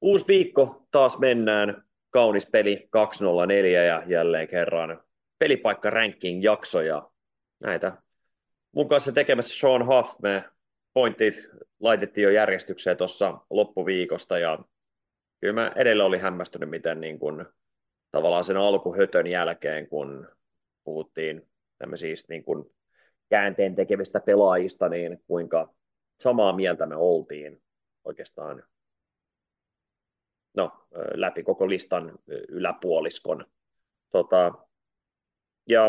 Uusi viikko, taas mennään. Kaunis peli 204 ja jälleen kerran pelipaikka ranking jakso ja näitä. Mun kanssa tekemässä Sean Huff, me pointit laitettiin jo järjestykseen tuossa loppuviikosta ja kyllä mä edelleen olin hämmästynyt, miten niin kun, tavallaan sen alkuhötön jälkeen, kun puhuttiin tämmöisistä niin kun käänteen tekevistä pelaajista, niin kuinka samaa mieltä me oltiin oikeastaan no, läpi koko listan yläpuoliskon. Tota, ja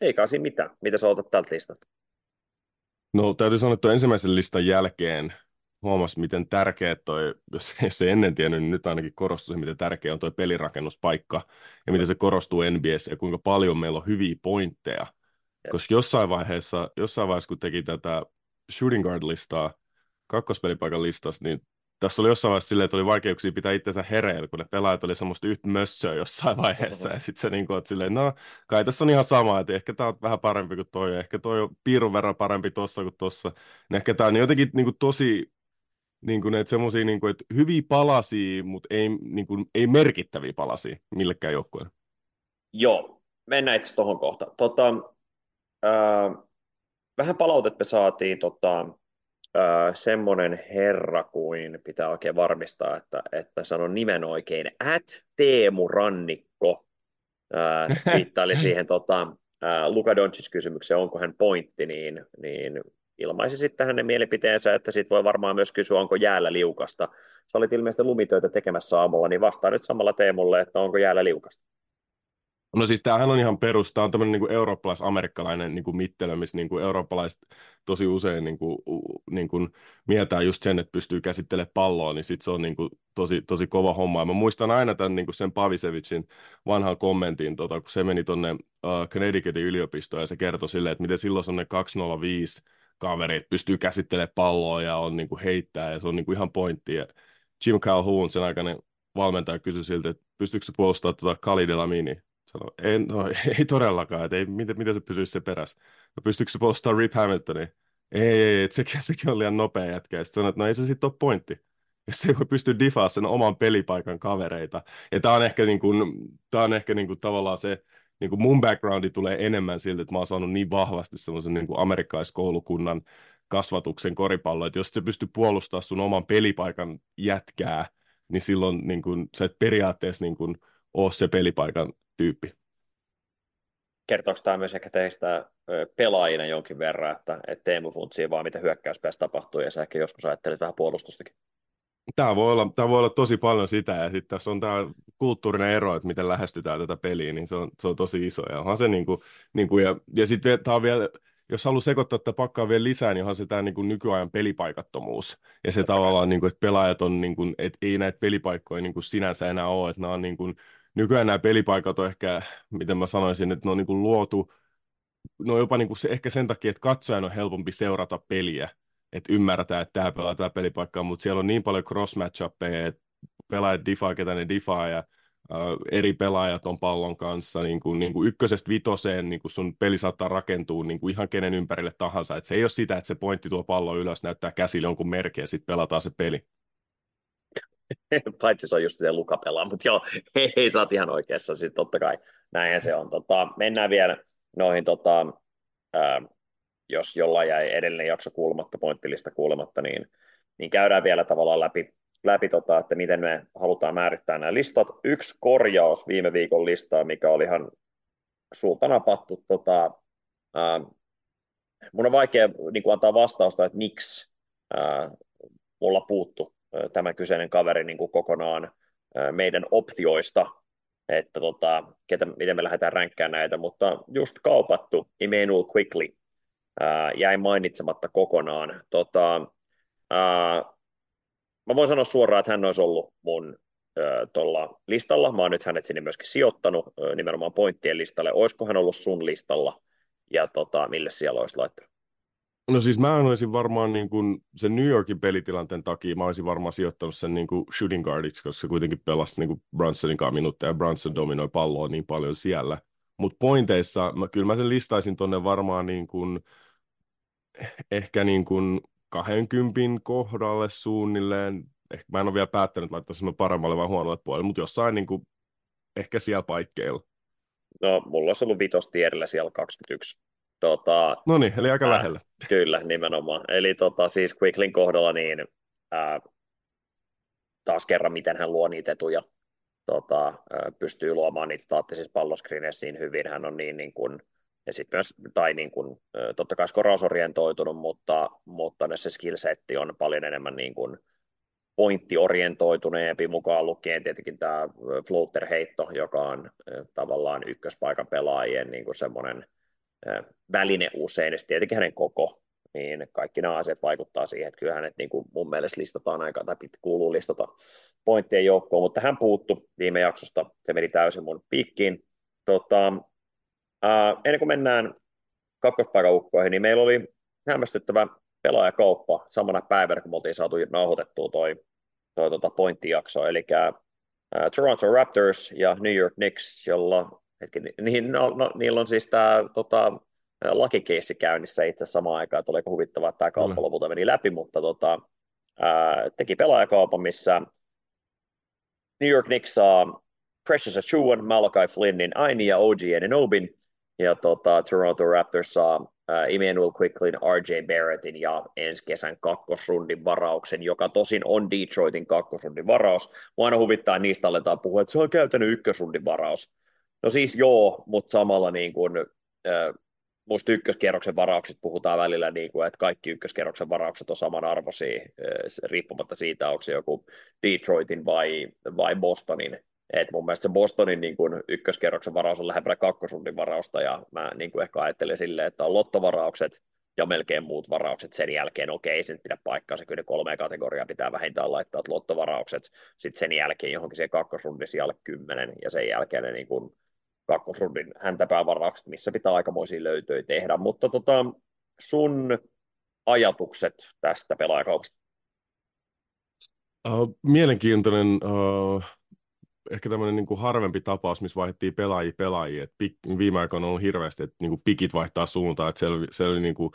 ei kai siinä mitään. Mitä sä otat tältä listalta? No täytyy sanoa, että ensimmäisen listan jälkeen huomasi, miten tärkeä toi, jos, jos ei ennen tiennyt, niin nyt ainakin korostuu se, miten tärkeä on toi pelirakennuspaikka ja miten se korostuu NBS ja kuinka paljon meillä on hyviä pointteja. Koska jossain vaiheessa, jossain vaiheessa, kun teki tätä shooting guard-listaa, kakkospelipaikan listassa, niin tässä oli jossain vaiheessa silleen, että oli vaikeuksia pitää itsensä hereillä, kun ne pelaajat oli semmoista yhtä mössöä jossain vaiheessa, ja sitten se niin kuin, silleen, no kai tässä on ihan sama, että ehkä tämä on vähän parempi kuin toi, ehkä toi on piirun verran parempi tossa kuin tossa, niin ehkä tämä on jotenkin niin kuin tosi niin kuin, että semmoisia niin kuin, että hyviä palasia, mutta ei, niin kuin, ei merkittäviä palasia millekään joukkueelle. Joo, mennään itse tuohon kohtaan. Tota, äh, vähän palautetta saatiin tota, semmoinen herra kuin, pitää oikein varmistaa, että, että sanon nimen oikein, at Teemu Rannikko, viittaili siihen tota, äh, Luka Doncic-kysymykseen, onko hän pointti, niin, niin ilmaisi sitten hänen mielipiteensä, että sitten voi varmaan myös kysyä, onko jäällä liukasta. Sä olit ilmeisesti lumitöitä tekemässä aamulla, niin vastaa nyt samalla Teemulle, että onko jäällä liukasta. No siis tämähän on ihan perus, tämä on tämmöinen niin eurooppalais-amerikkalainen niin kuin mittelö, missä niin kuin eurooppalaiset tosi usein niin kuin, niin kuin mietää just sen, että pystyy käsittelemään palloa, niin sitten se on niin kuin tosi, tosi kova homma. Ja mä muistan aina tämän niin kuin sen Pavisevicin vanhan kommentin, tota, kun se meni tuonne uh, Connecticutin yliopistoon ja se kertoi silleen, että miten silloin on ne 205 kaverit pystyy käsittelemään palloa ja on niin kuin heittää ja se on niin kuin ihan pointti. Ja Jim Calhoun, sen aikainen valmentaja, kysyi siltä, että pystyykö se puolustamaan tuota Delamini Sano, en, no, ei todellakaan, että ei, miten, miten se pysyisi se perässä. No, pystyykö se puolustamaan Rip Hamiltoni? Ei, ei, ei sekin, sekin on liian nopea jätkä. Ja sitten että no ei se sitten ole pointti. Ja se ei voi pystyä difaa sen oman pelipaikan kavereita. Ja tämä on ehkä, niin kuin, tää on ehkä niin kuin, tavallaan se, niin kuin mun backgroundi tulee enemmän siltä, että mä oon saanut niin vahvasti semmoisen niin amerikkalaiskoulukunnan kasvatuksen koripallo, että jos se pystyy puolustamaan sun oman pelipaikan jätkää, niin silloin niin kuin, sä et periaatteessa niin kuin, ole se pelipaikan tyyppi. Kertooko tämä myös ehkä teistä pelaajina jonkin verran, että, että Teemu funtsii vaan mitä hyökkäyspäässä tapahtuu ja sä ehkä joskus ajattelet vähän puolustustakin? Tämä voi, olla, tämä voi olla tosi paljon sitä, ja sitten tässä on tämä kulttuurinen ero, että miten lähestytään tätä peliä, niin se on, se on tosi iso. Ja, onhan se niin kuin, niin kuin, ja, ja sitten tämä on vielä, jos haluaa sekoittaa tätä pakkaa vielä lisää, niin onhan se tämä niin kuin nykyajan pelipaikattomuus. Ja se Totta tavallaan, niin kuin, että pelaajat on, niin kuin, että ei näitä pelipaikkoja niin kuin sinänsä enää ole, että nämä on niin kuin, nykyään nämä pelipaikat on ehkä, miten mä sanoisin, että ne on niin kuin luotu, ne on jopa niin kuin se, ehkä sen takia, että katsojan on helpompi seurata peliä, että ymmärretään, että tämä pelaa tämä pelipaikka, mutta siellä on niin paljon cross että pelaajat difaa, ketä ne difaa, ja uh, eri pelaajat on pallon kanssa, niin kuin, niin kuin ykkösestä vitoseen niin kuin sun peli saattaa rakentua niin kuin ihan kenen ympärille tahansa, että se ei ole sitä, että se pointti tuo pallo ylös, näyttää käsille jonkun merkki ja sitten pelataan se peli. paitsi se on just se Luka pelaa, mutta joo, hei, hei, sä oot ihan oikeassa, siis totta kai näinhän se on. Tota, mennään vielä noihin, tota, ää, jos jollain jäi edellinen jakso kuulematta, pointtilista kuulematta, niin, niin käydään vielä tavallaan läpi, läpi tota, että miten me halutaan määrittää nämä listat. Yksi korjaus viime viikon listaa, mikä oli ihan sulta napattu. Tota, ää, mun on vaikea niin kuin antaa vastausta, että miksi ää, mulla puuttu tämä kyseinen kaveri niin kuin kokonaan meidän optioista, että tota, ketä, miten me lähdetään ränkkään näitä, mutta just kaupattu Emmanuel Quickly ää, jäi mainitsematta kokonaan. Tota, ää, mä voin sanoa suoraan, että hän olisi ollut mun tuolla listalla. Mä oon nyt hänet sinne myöskin sijoittanut nimenomaan pointtien listalle. Olisiko hän ollut sun listalla ja tota, mille siellä olisi laittanut? No siis mä olisin varmaan niin kuin sen New Yorkin pelitilanteen takia, mä olisin varmaan sijoittanut sen niin kuin shooting guardiksi, koska se kuitenkin pelasi niin kuin Brunsonin kanssa minuutteja ja Brunson dominoi palloa niin paljon siellä. Mutta pointeissa, mä, kyllä mä sen listaisin tonne varmaan niin kuin, ehkä niin kuin 20 kohdalle suunnilleen, ehkä mä en ole vielä päättänyt laittaa sen paremmalle vai huonolle puolelle, mutta jossain niin kuin, ehkä siellä paikkeilla. No, mulla olisi ollut vitostierillä siellä 21. Tota, no niin, eli aika ää, lähellä. Kyllä, nimenomaan. Eli tota, siis Quicklin kohdalla niin ää, taas kerran, miten hän luo niitä etuja, tota, pystyy luomaan niitä staattisissa palloskrineissä niin hyvin, hän on niin, niin kuin, ja sitten myös, tai niin kuin, totta kai skorausorientoitunut, mutta, mutta se skillsetti on paljon enemmän niin kuin pointtiorientoituneempi mukaan lukien tietenkin tämä floater-heitto, joka on tavallaan ykköspaikan pelaajien niin kuin semmoinen väline usein, ja tietenkin hänen koko, niin kaikki nämä asiat vaikuttaa siihen, että kyllä hänet niin kuin mun mielestä listataan aika, tai kuuluu listata pointtien joukkoon, mutta hän puuttu viime jaksosta, se meni täysin mun piikkiin. Tota, ää, ennen kuin mennään kakkospaikaukkoihin, niin meillä oli hämmästyttävä pelaajakauppa samana päivänä, kun me oltiin saatu nauhoitettua toi, toi tota pointtijakso, eli ää, Toronto Raptors ja New York Knicks, jolla niin, no, no, niillä on siis tämä tota, lakikeissi käynnissä itse samaan aikaan, että oliko huvittavaa, että tämä kauppa mm. lopulta meni läpi, mutta tota, ää, teki pelaajakaupan, missä New York Knicks saa Precious Achuan, Malachi Flynnin, Aini ja OG Enobin, ja tota, Toronto Raptors saa uh, Emmanuel Quicklin, RJ Barrettin ja ensi kesän kakkosrundin varauksen, joka tosin on Detroitin kakkosrundin varaus. Mua aina huvittaa, niistä aletaan puhua, että se on käytännön ykkösrundin varaus. No siis joo, mutta samalla niin kuin, uh, musta ykköskierroksen varaukset puhutaan välillä niin kuin, että kaikki ykköskierroksen varaukset on samanarvoisia, riippumatta siitä, onko se joku Detroitin vai, vai Bostonin. Et mun mielestä se Bostonin niin kuin, ykköskierroksen varaus on lähempänä kakkosunnin varausta, ja mä niin kuin ehkä ajattelin silleen, että on lottovaraukset ja melkein muut varaukset sen jälkeen, okei, ei se pidä paikkaansa, kyllä kolme kategoriaa pitää vähintään laittaa, että lottovaraukset, sitten sen jälkeen johonkin siihen kakkosrundin sijalle kymmenen, ja sen jälkeen ne niin kuin, kakkosrundin häntäpäävaraukset, missä pitää aikamoisia löytöjä tehdä, mutta tota, sun ajatukset tästä pelaajakaupasta? Uh, mielenkiintoinen, uh, ehkä tämmöinen niin kuin harvempi tapaus, missä vaihdettiin pelaajia pelaajia. Et pik, viime aikoina on ollut hirveästi, että niin kuin pikit vaihtaa suuntaan. Että oli, se oli niin kuin,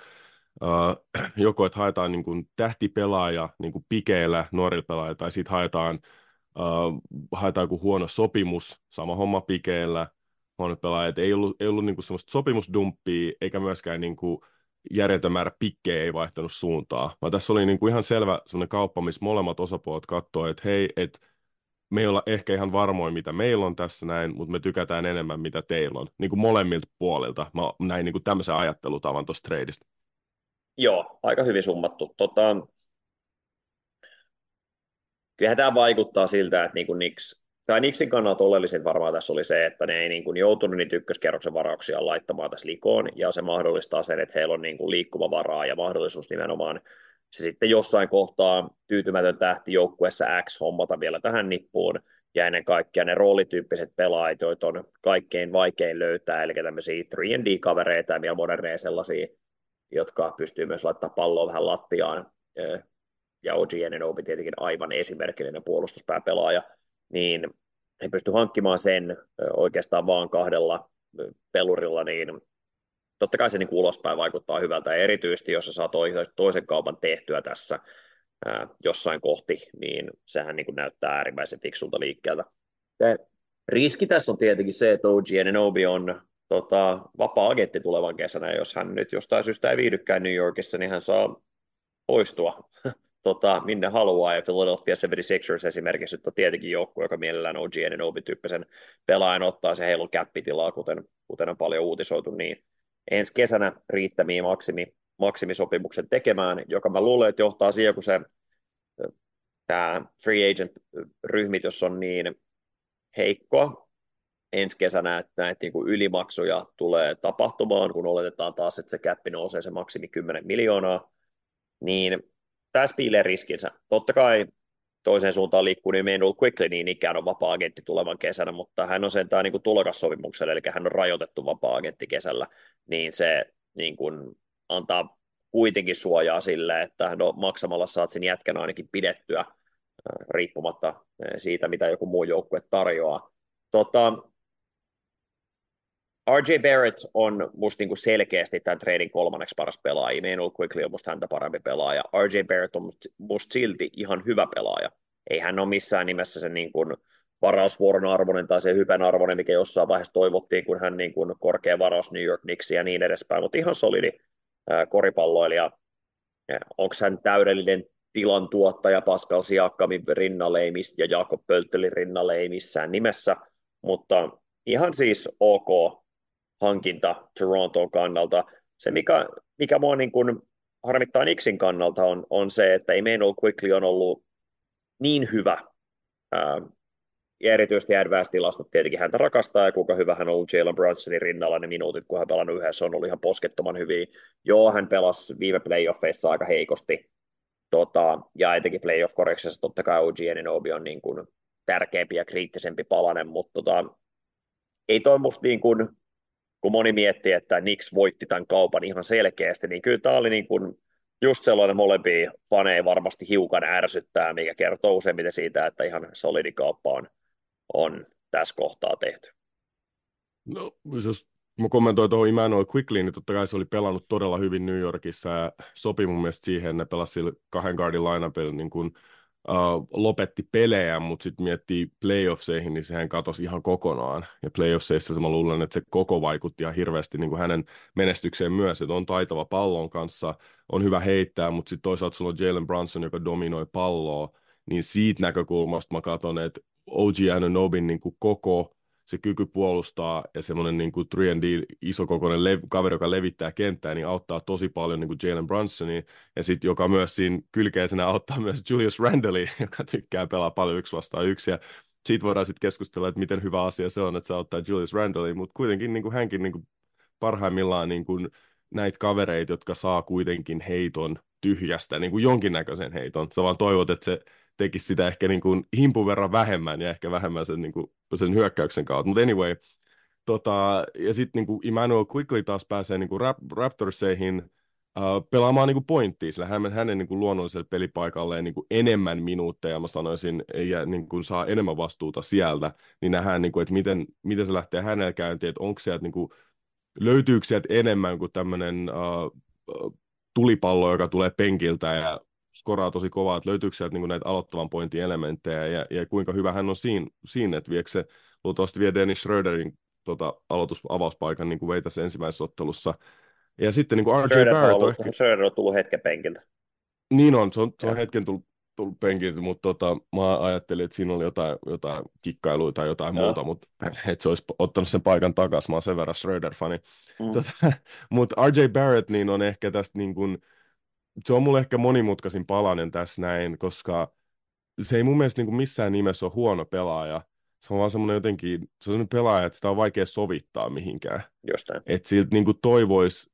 uh, joko, että haetaan niin kuin tähtipelaaja niin kuin pikeillä nuorilla pelaajilla, tai sitten haetaan, uh, haetaan huono sopimus, sama homma pikeillä, huonot pelaajat. Ei ollut, ei ollut niin kuin semmoista sopimusdumppia, eikä myöskään niin kuin järjetön määrä pikkejä ei vaihtanut suuntaa, vaan tässä oli niin kuin ihan selvä semmoinen kauppa, missä molemmat osapuolet katsoivat, että hei, että me ei olla ehkä ihan varmoin, mitä meillä on tässä näin, mutta me tykätään enemmän, mitä teillä on. Niin kuin molemmilta puolilta. Mä näin niin kuin tämmöisen ajattelutavan tuosta tradeista. Joo, aika hyvin summattu. Tota, kyllähän tämä vaikuttaa siltä, että niin kuin Nix tai Nixin kannalta oleellisin varmaan tässä oli se, että ne ei niin kuin joutunut niitä ykköskerroksen varauksia laittamaan tässä likoon, ja se mahdollistaa sen, että heillä on niin kuin liikkumavaraa ja mahdollisuus nimenomaan se sitten jossain kohtaa tyytymätön tähti joukkueessa X hommata vielä tähän nippuun, ja ennen kaikkea ne roolityyppiset pelaajat, joita on kaikkein vaikein löytää, eli tämmöisiä 3D-kavereita ja vielä moderneja sellaisia, jotka pystyy myös laittamaan palloa vähän lattiaan, ja OG Enenobi tietenkin aivan esimerkillinen puolustuspääpelaaja, niin he pysty hankkimaan sen oikeastaan vaan kahdella pelurilla, niin totta kai se niin ulospäin vaikuttaa hyvältä, ja erityisesti jos sä saa toisen kaupan tehtyä tässä ää, jossain kohti, niin sehän niin kuin näyttää äärimmäisen fiksulta liikkeeltä. Se riski tässä on tietenkin se, että OG Enenobi on tota, vapaa-agentti tulevan kesänä, jos hän nyt jostain syystä ei viihdykään New Yorkissa, niin hän saa poistua tota, minne haluaa, ja Philadelphia 76ers esimerkiksi nyt on tietenkin joukkue, joka mielellään OG Enenobi-tyyppisen pelaajan ottaa se heilun käppitilaa, kuten, kuten on paljon uutisoitu, niin ensi kesänä riittämiä maksimi, maksimisopimuksen tekemään, joka mä luulen, että johtaa siihen, kun se tämä free agent-ryhmitys on niin heikkoa ensi kesänä, että näitä niin kuin ylimaksuja tulee tapahtumaan, kun oletetaan taas, että se käppi nousee se maksimi 10 miljoonaa, niin tässä piilee riskinsä. Totta kai toiseen suuntaan liikkuu niin Manuel Quickly niin ikään on vapaa-agentti tulevan kesänä, mutta hän on sentään niin tulokassopimuksella, eli hän on rajoitettu vapaa-agentti kesällä, niin se niin kuin antaa kuitenkin suojaa sille, että no, maksamalla saat sen jätkän ainakin pidettyä riippumatta siitä, mitä joku muu joukkue tarjoaa. Tota, RJ Barrett on musta niinku selkeästi tämän treidin kolmanneksi paras pelaaja. Emmanuel Quickly on musta häntä parempi pelaaja. RJ Barrett on musta, silti ihan hyvä pelaaja. ei hän ole missään nimessä se niin kuin varausvuoron arvoinen tai se hypen arvoinen, mikä jossain vaiheessa toivottiin, kun hän niin kuin korkea varaus New York Knicks ja niin edespäin, mutta ihan solidi koripalloilija. Onko hän täydellinen tilan tuottaja Pascal Siakkamin rinnalle ja Jakob Pölttelin rinnalle ei missään nimessä, mutta ihan siis ok hankinta Toronton kannalta. Se, mikä, mikä mua niin kuin harmittaa Nixin kannalta, on, on se, että Emmanuel Quickly on ollut niin hyvä, ää, ja erityisesti advanced-tilastot tietenkin häntä rakastaa, ja kuinka hyvä hän on ollut Jalen Brunsonin rinnalla, ne minuutit, kun hän pelannut yhdessä, on ollut ihan poskettoman hyviä. Joo, hän pelasi viime playoffeissa aika heikosti, tota, ja etenkin playoff correctionissa totta kai OG Ananobi on niin kuin tärkeämpi ja kriittisempi palanen, mutta tota, ei toi musta niin kuin, kun moni miettii, että Nix voitti tämän kaupan ihan selkeästi, niin kyllä tämä oli niin kuin just sellainen molempia faneja varmasti hiukan ärsyttää, mikä kertoo useimmiten siitä, että ihan solidi kauppa on, on tässä kohtaa tehty. No, jos mä kommentoin tuohon Emmanuel Quickly, niin totta kai se oli pelannut todella hyvin New Yorkissa ja sopi mun mielestä siihen, että ne pelasi sillä kahden guardin lineupilla niin kuin lopetti pelejä, mutta sitten miettii playoffseihin, niin sehän katosi ihan kokonaan. Ja playoffseissa mä luulen, että se koko vaikutti ihan hirveästi niin kuin hänen menestykseen myös, että on taitava pallon kanssa, on hyvä heittää, mutta sitten toisaalta sulla on Jalen Brunson, joka dominoi palloa, niin siitä näkökulmasta mä katson, että OG Ananobin niin kuin koko se kyky puolustaa ja semmoinen niin kuin 3D isokokoinen lev- kaveri, joka levittää kenttää, niin auttaa tosi paljon niin kuin Jalen Brunsonia, ja sitten joka myös siinä kylkeisenä auttaa myös Julius Randlea, joka tykkää pelaa paljon yksi vastaan yksi, ja siitä voidaan sitten keskustella, että miten hyvä asia se on, että se auttaa Julius Randlea, mutta kuitenkin niin kuin hänkin niin kuin parhaimmillaan niin kuin näitä kavereita, jotka saa kuitenkin heiton tyhjästä, niin kuin jonkinnäköisen heiton. Sä vaan toivot, että se tekisi sitä ehkä niin kuin himpun verran vähemmän ja ehkä vähemmän sen, niin kuin, sen hyökkäyksen kautta. Mutta anyway, tota, ja sitten niin Emmanuel Quickly taas pääsee niin kuin Rap- Raptorseihin uh, pelaamaan niin kuin pointtia, sillä hänen, hänen niin kuin luonnolliselle pelipaikalleen niin kuin enemmän minuutteja, mä sanoisin, ja niin kuin saa enemmän vastuuta sieltä, niin nähdään, niin kuin, että miten, miten se lähtee hänellä käyntiin, että onko sieltä, niin kuin, löytyykö sieltä enemmän kuin tämmöinen uh, tulipallo, joka tulee penkiltä ja skoraa tosi kovaa, että löytyykö sieltä niin näitä aloittavan pointin elementtejä ja, ja kuinka hyvä hän on siinä, siinä että viekö se luultavasti vie Dennis Schröderin tota, aloitusavauspaikan niin kuin vei tässä ensimmäisessä ottelussa. Ja sitten niin kuin RJ Schröder Barrett on, ehkä... Schröder on tullut hetken penkiltä. Niin on, se on, se on hetken tullut, tullut penkiltä, mutta tota, mä ajattelin, että siinä oli jotain, jotain kikkailuja tai jotain Joo. muuta, mutta että se olisi ottanut sen paikan takaisin. Mä oon sen verran Schröder-fani. Mm. Tota, mutta RJ Barrett niin on ehkä tästä niin kuin, se on mulle ehkä monimutkaisin palanen tässä näin, koska se ei mun mielestä niin kuin missään nimessä ole huono pelaaja. Se on vaan semmoinen jotenkin, se on semmoinen pelaaja, että sitä on vaikea sovittaa mihinkään. Jostain. Että siltä niin kuin toivoisi,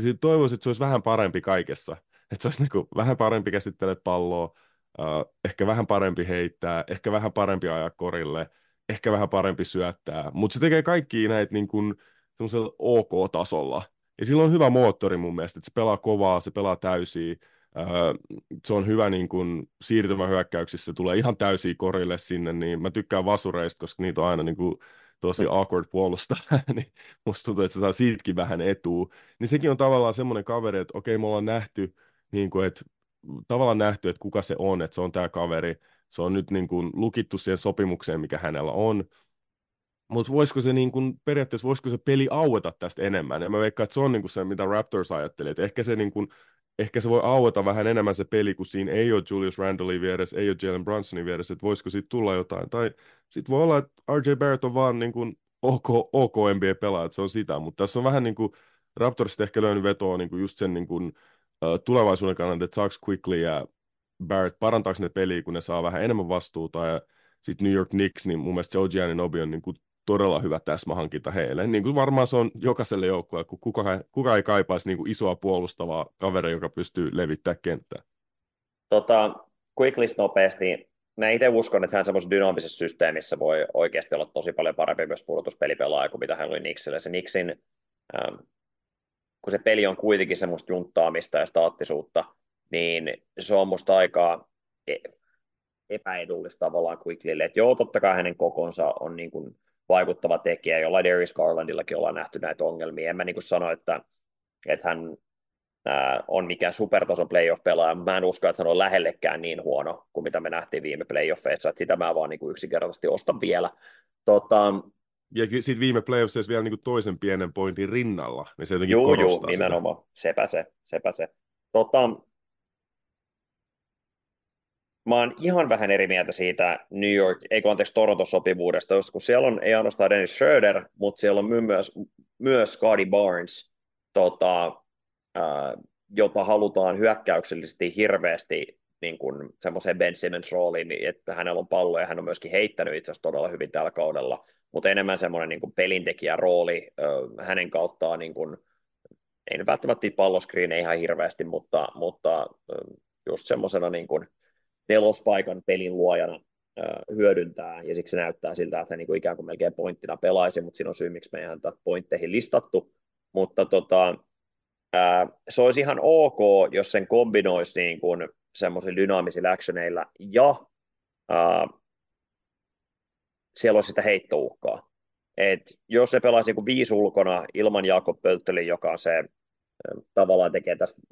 siltä toivoisi, että se olisi vähän parempi kaikessa. Että se olisi niin kuin vähän parempi käsittele palloa, uh, ehkä vähän parempi heittää, ehkä vähän parempi ajaa korille, ehkä vähän parempi syöttää. Mutta se tekee kaikki näitä niin kuin semmoisella ok-tasolla – ja sillä on hyvä moottori mun mielestä, että se pelaa kovaa, se pelaa täysiä, se on hyvä niin kuin siirtymähyökkäyksissä, tulee ihan täysiä korille sinne, niin mä tykkään vasureista, koska niitä on aina niin kuin tosi awkward puolustaa, niin musta tuntuu, että se saa siitäkin vähän etua. Niin sekin on tavallaan semmoinen kaveri, että okei, me ollaan nähty, niin kuin, että tavallaan nähty, että kuka se on, että se on tämä kaveri, se on nyt niin kuin lukittu siihen sopimukseen, mikä hänellä on, mutta voisiko se niin kun, periaatteessa, voisiko se peli aueta tästä enemmän? Ja mä veikkaan, että se on niin kuin se, mitä Raptors ajatteli. Että ehkä se, niin kun, ehkä se voi aueta vähän enemmän se peli, kun siinä ei ole Julius Randallin vieressä, ei ole Jalen Brunsonin vieressä, että voisiko siitä tulla jotain. Tai sitten voi olla, että RJ Barrett on vaan niin kuin OK, OK NBA-pelaaja, se on sitä, mutta tässä on vähän niin kuin Raptors ehkä löynyt vetoa niin kuin just sen niin kuin, uh, tulevaisuuden kannalta, että saako Quickly ja Barrett, parantaako ne peliä, kun ne saa vähän enemmän vastuuta, ja sitten New York Knicks, niin mun mielestä se OG Obi on niin kuin todella hyvä täsmähankinta heille. Niin kuin varmaan se on jokaiselle joukkueelle, kun kuka, kuka ei kaipaisi niin kuin isoa puolustavaa kaveria, joka pystyy levittämään kenttää. Tota, Quicklist nopeasti. Mä itse uskon, että hän semmoisessa dynaamisessa systeemissä voi oikeasti olla tosi paljon parempi myös pudotuspelipelaaja kuin mitä hän oli Nixille. Se Nixin, ähm, kun se peli on kuitenkin semmoista junttaamista ja staattisuutta, niin se on musta aika e- epäedullista tavallaan Quicklylle. Että joo, totta kai hänen kokonsa on niin kuin vaikuttava tekijä, jolla Darius Garlandillakin ollaan nähty näitä ongelmia. En mä niin sano, että, että hän ää, on mikään supertason playoff-pelaaja, mä en usko, että hän on lähellekään niin huono kuin mitä me nähtiin viime playoffeissa, että sitä mä vaan niin kuin yksinkertaisesti ostan vielä. Tota, ja sitten viime playoffseissa vielä niin toisen pienen pointin rinnalla, niin se jotenkin juu, korostaa juu, nimenomaan, sitä. sepä se, sepä se. Tota, mä oon ihan vähän eri mieltä siitä New York, ei anteeksi Toronto-sopivuudesta, just kun siellä on ei ainoastaan Dennis Schroeder, mutta siellä on myös, myös Scotty Barnes, tota, ää, jota halutaan hyökkäyksellisesti hirveästi niin kuin semmoiseen Ben Simmons rooliin, niin että hänellä on pallo ja hän on myöskin heittänyt itse asiassa todella hyvin tällä kaudella, mutta enemmän semmoinen niin pelintekijä rooli hänen kauttaan niin kuin, ei nyt välttämättä palloskriin ihan hirveästi, mutta, mutta just semmoisena niin kuin nelospaikan pelin luojana hyödyntää, ja siksi se näyttää siltä, että hän niin kuin ikään kuin melkein pointtina pelaisi, mutta siinä on syy, miksi me ei häntä pointteihin listattu, mutta tota, ää, se olisi ihan ok, jos sen kombinoisi niin kuin semmoisilla dynaamisilla actioneilla, ja ää, siellä olisi sitä heittouhkaa. Et jos se pelaisi niin viisi ulkona ilman Jakob Pölttelin, joka se tavallaan tekee tästä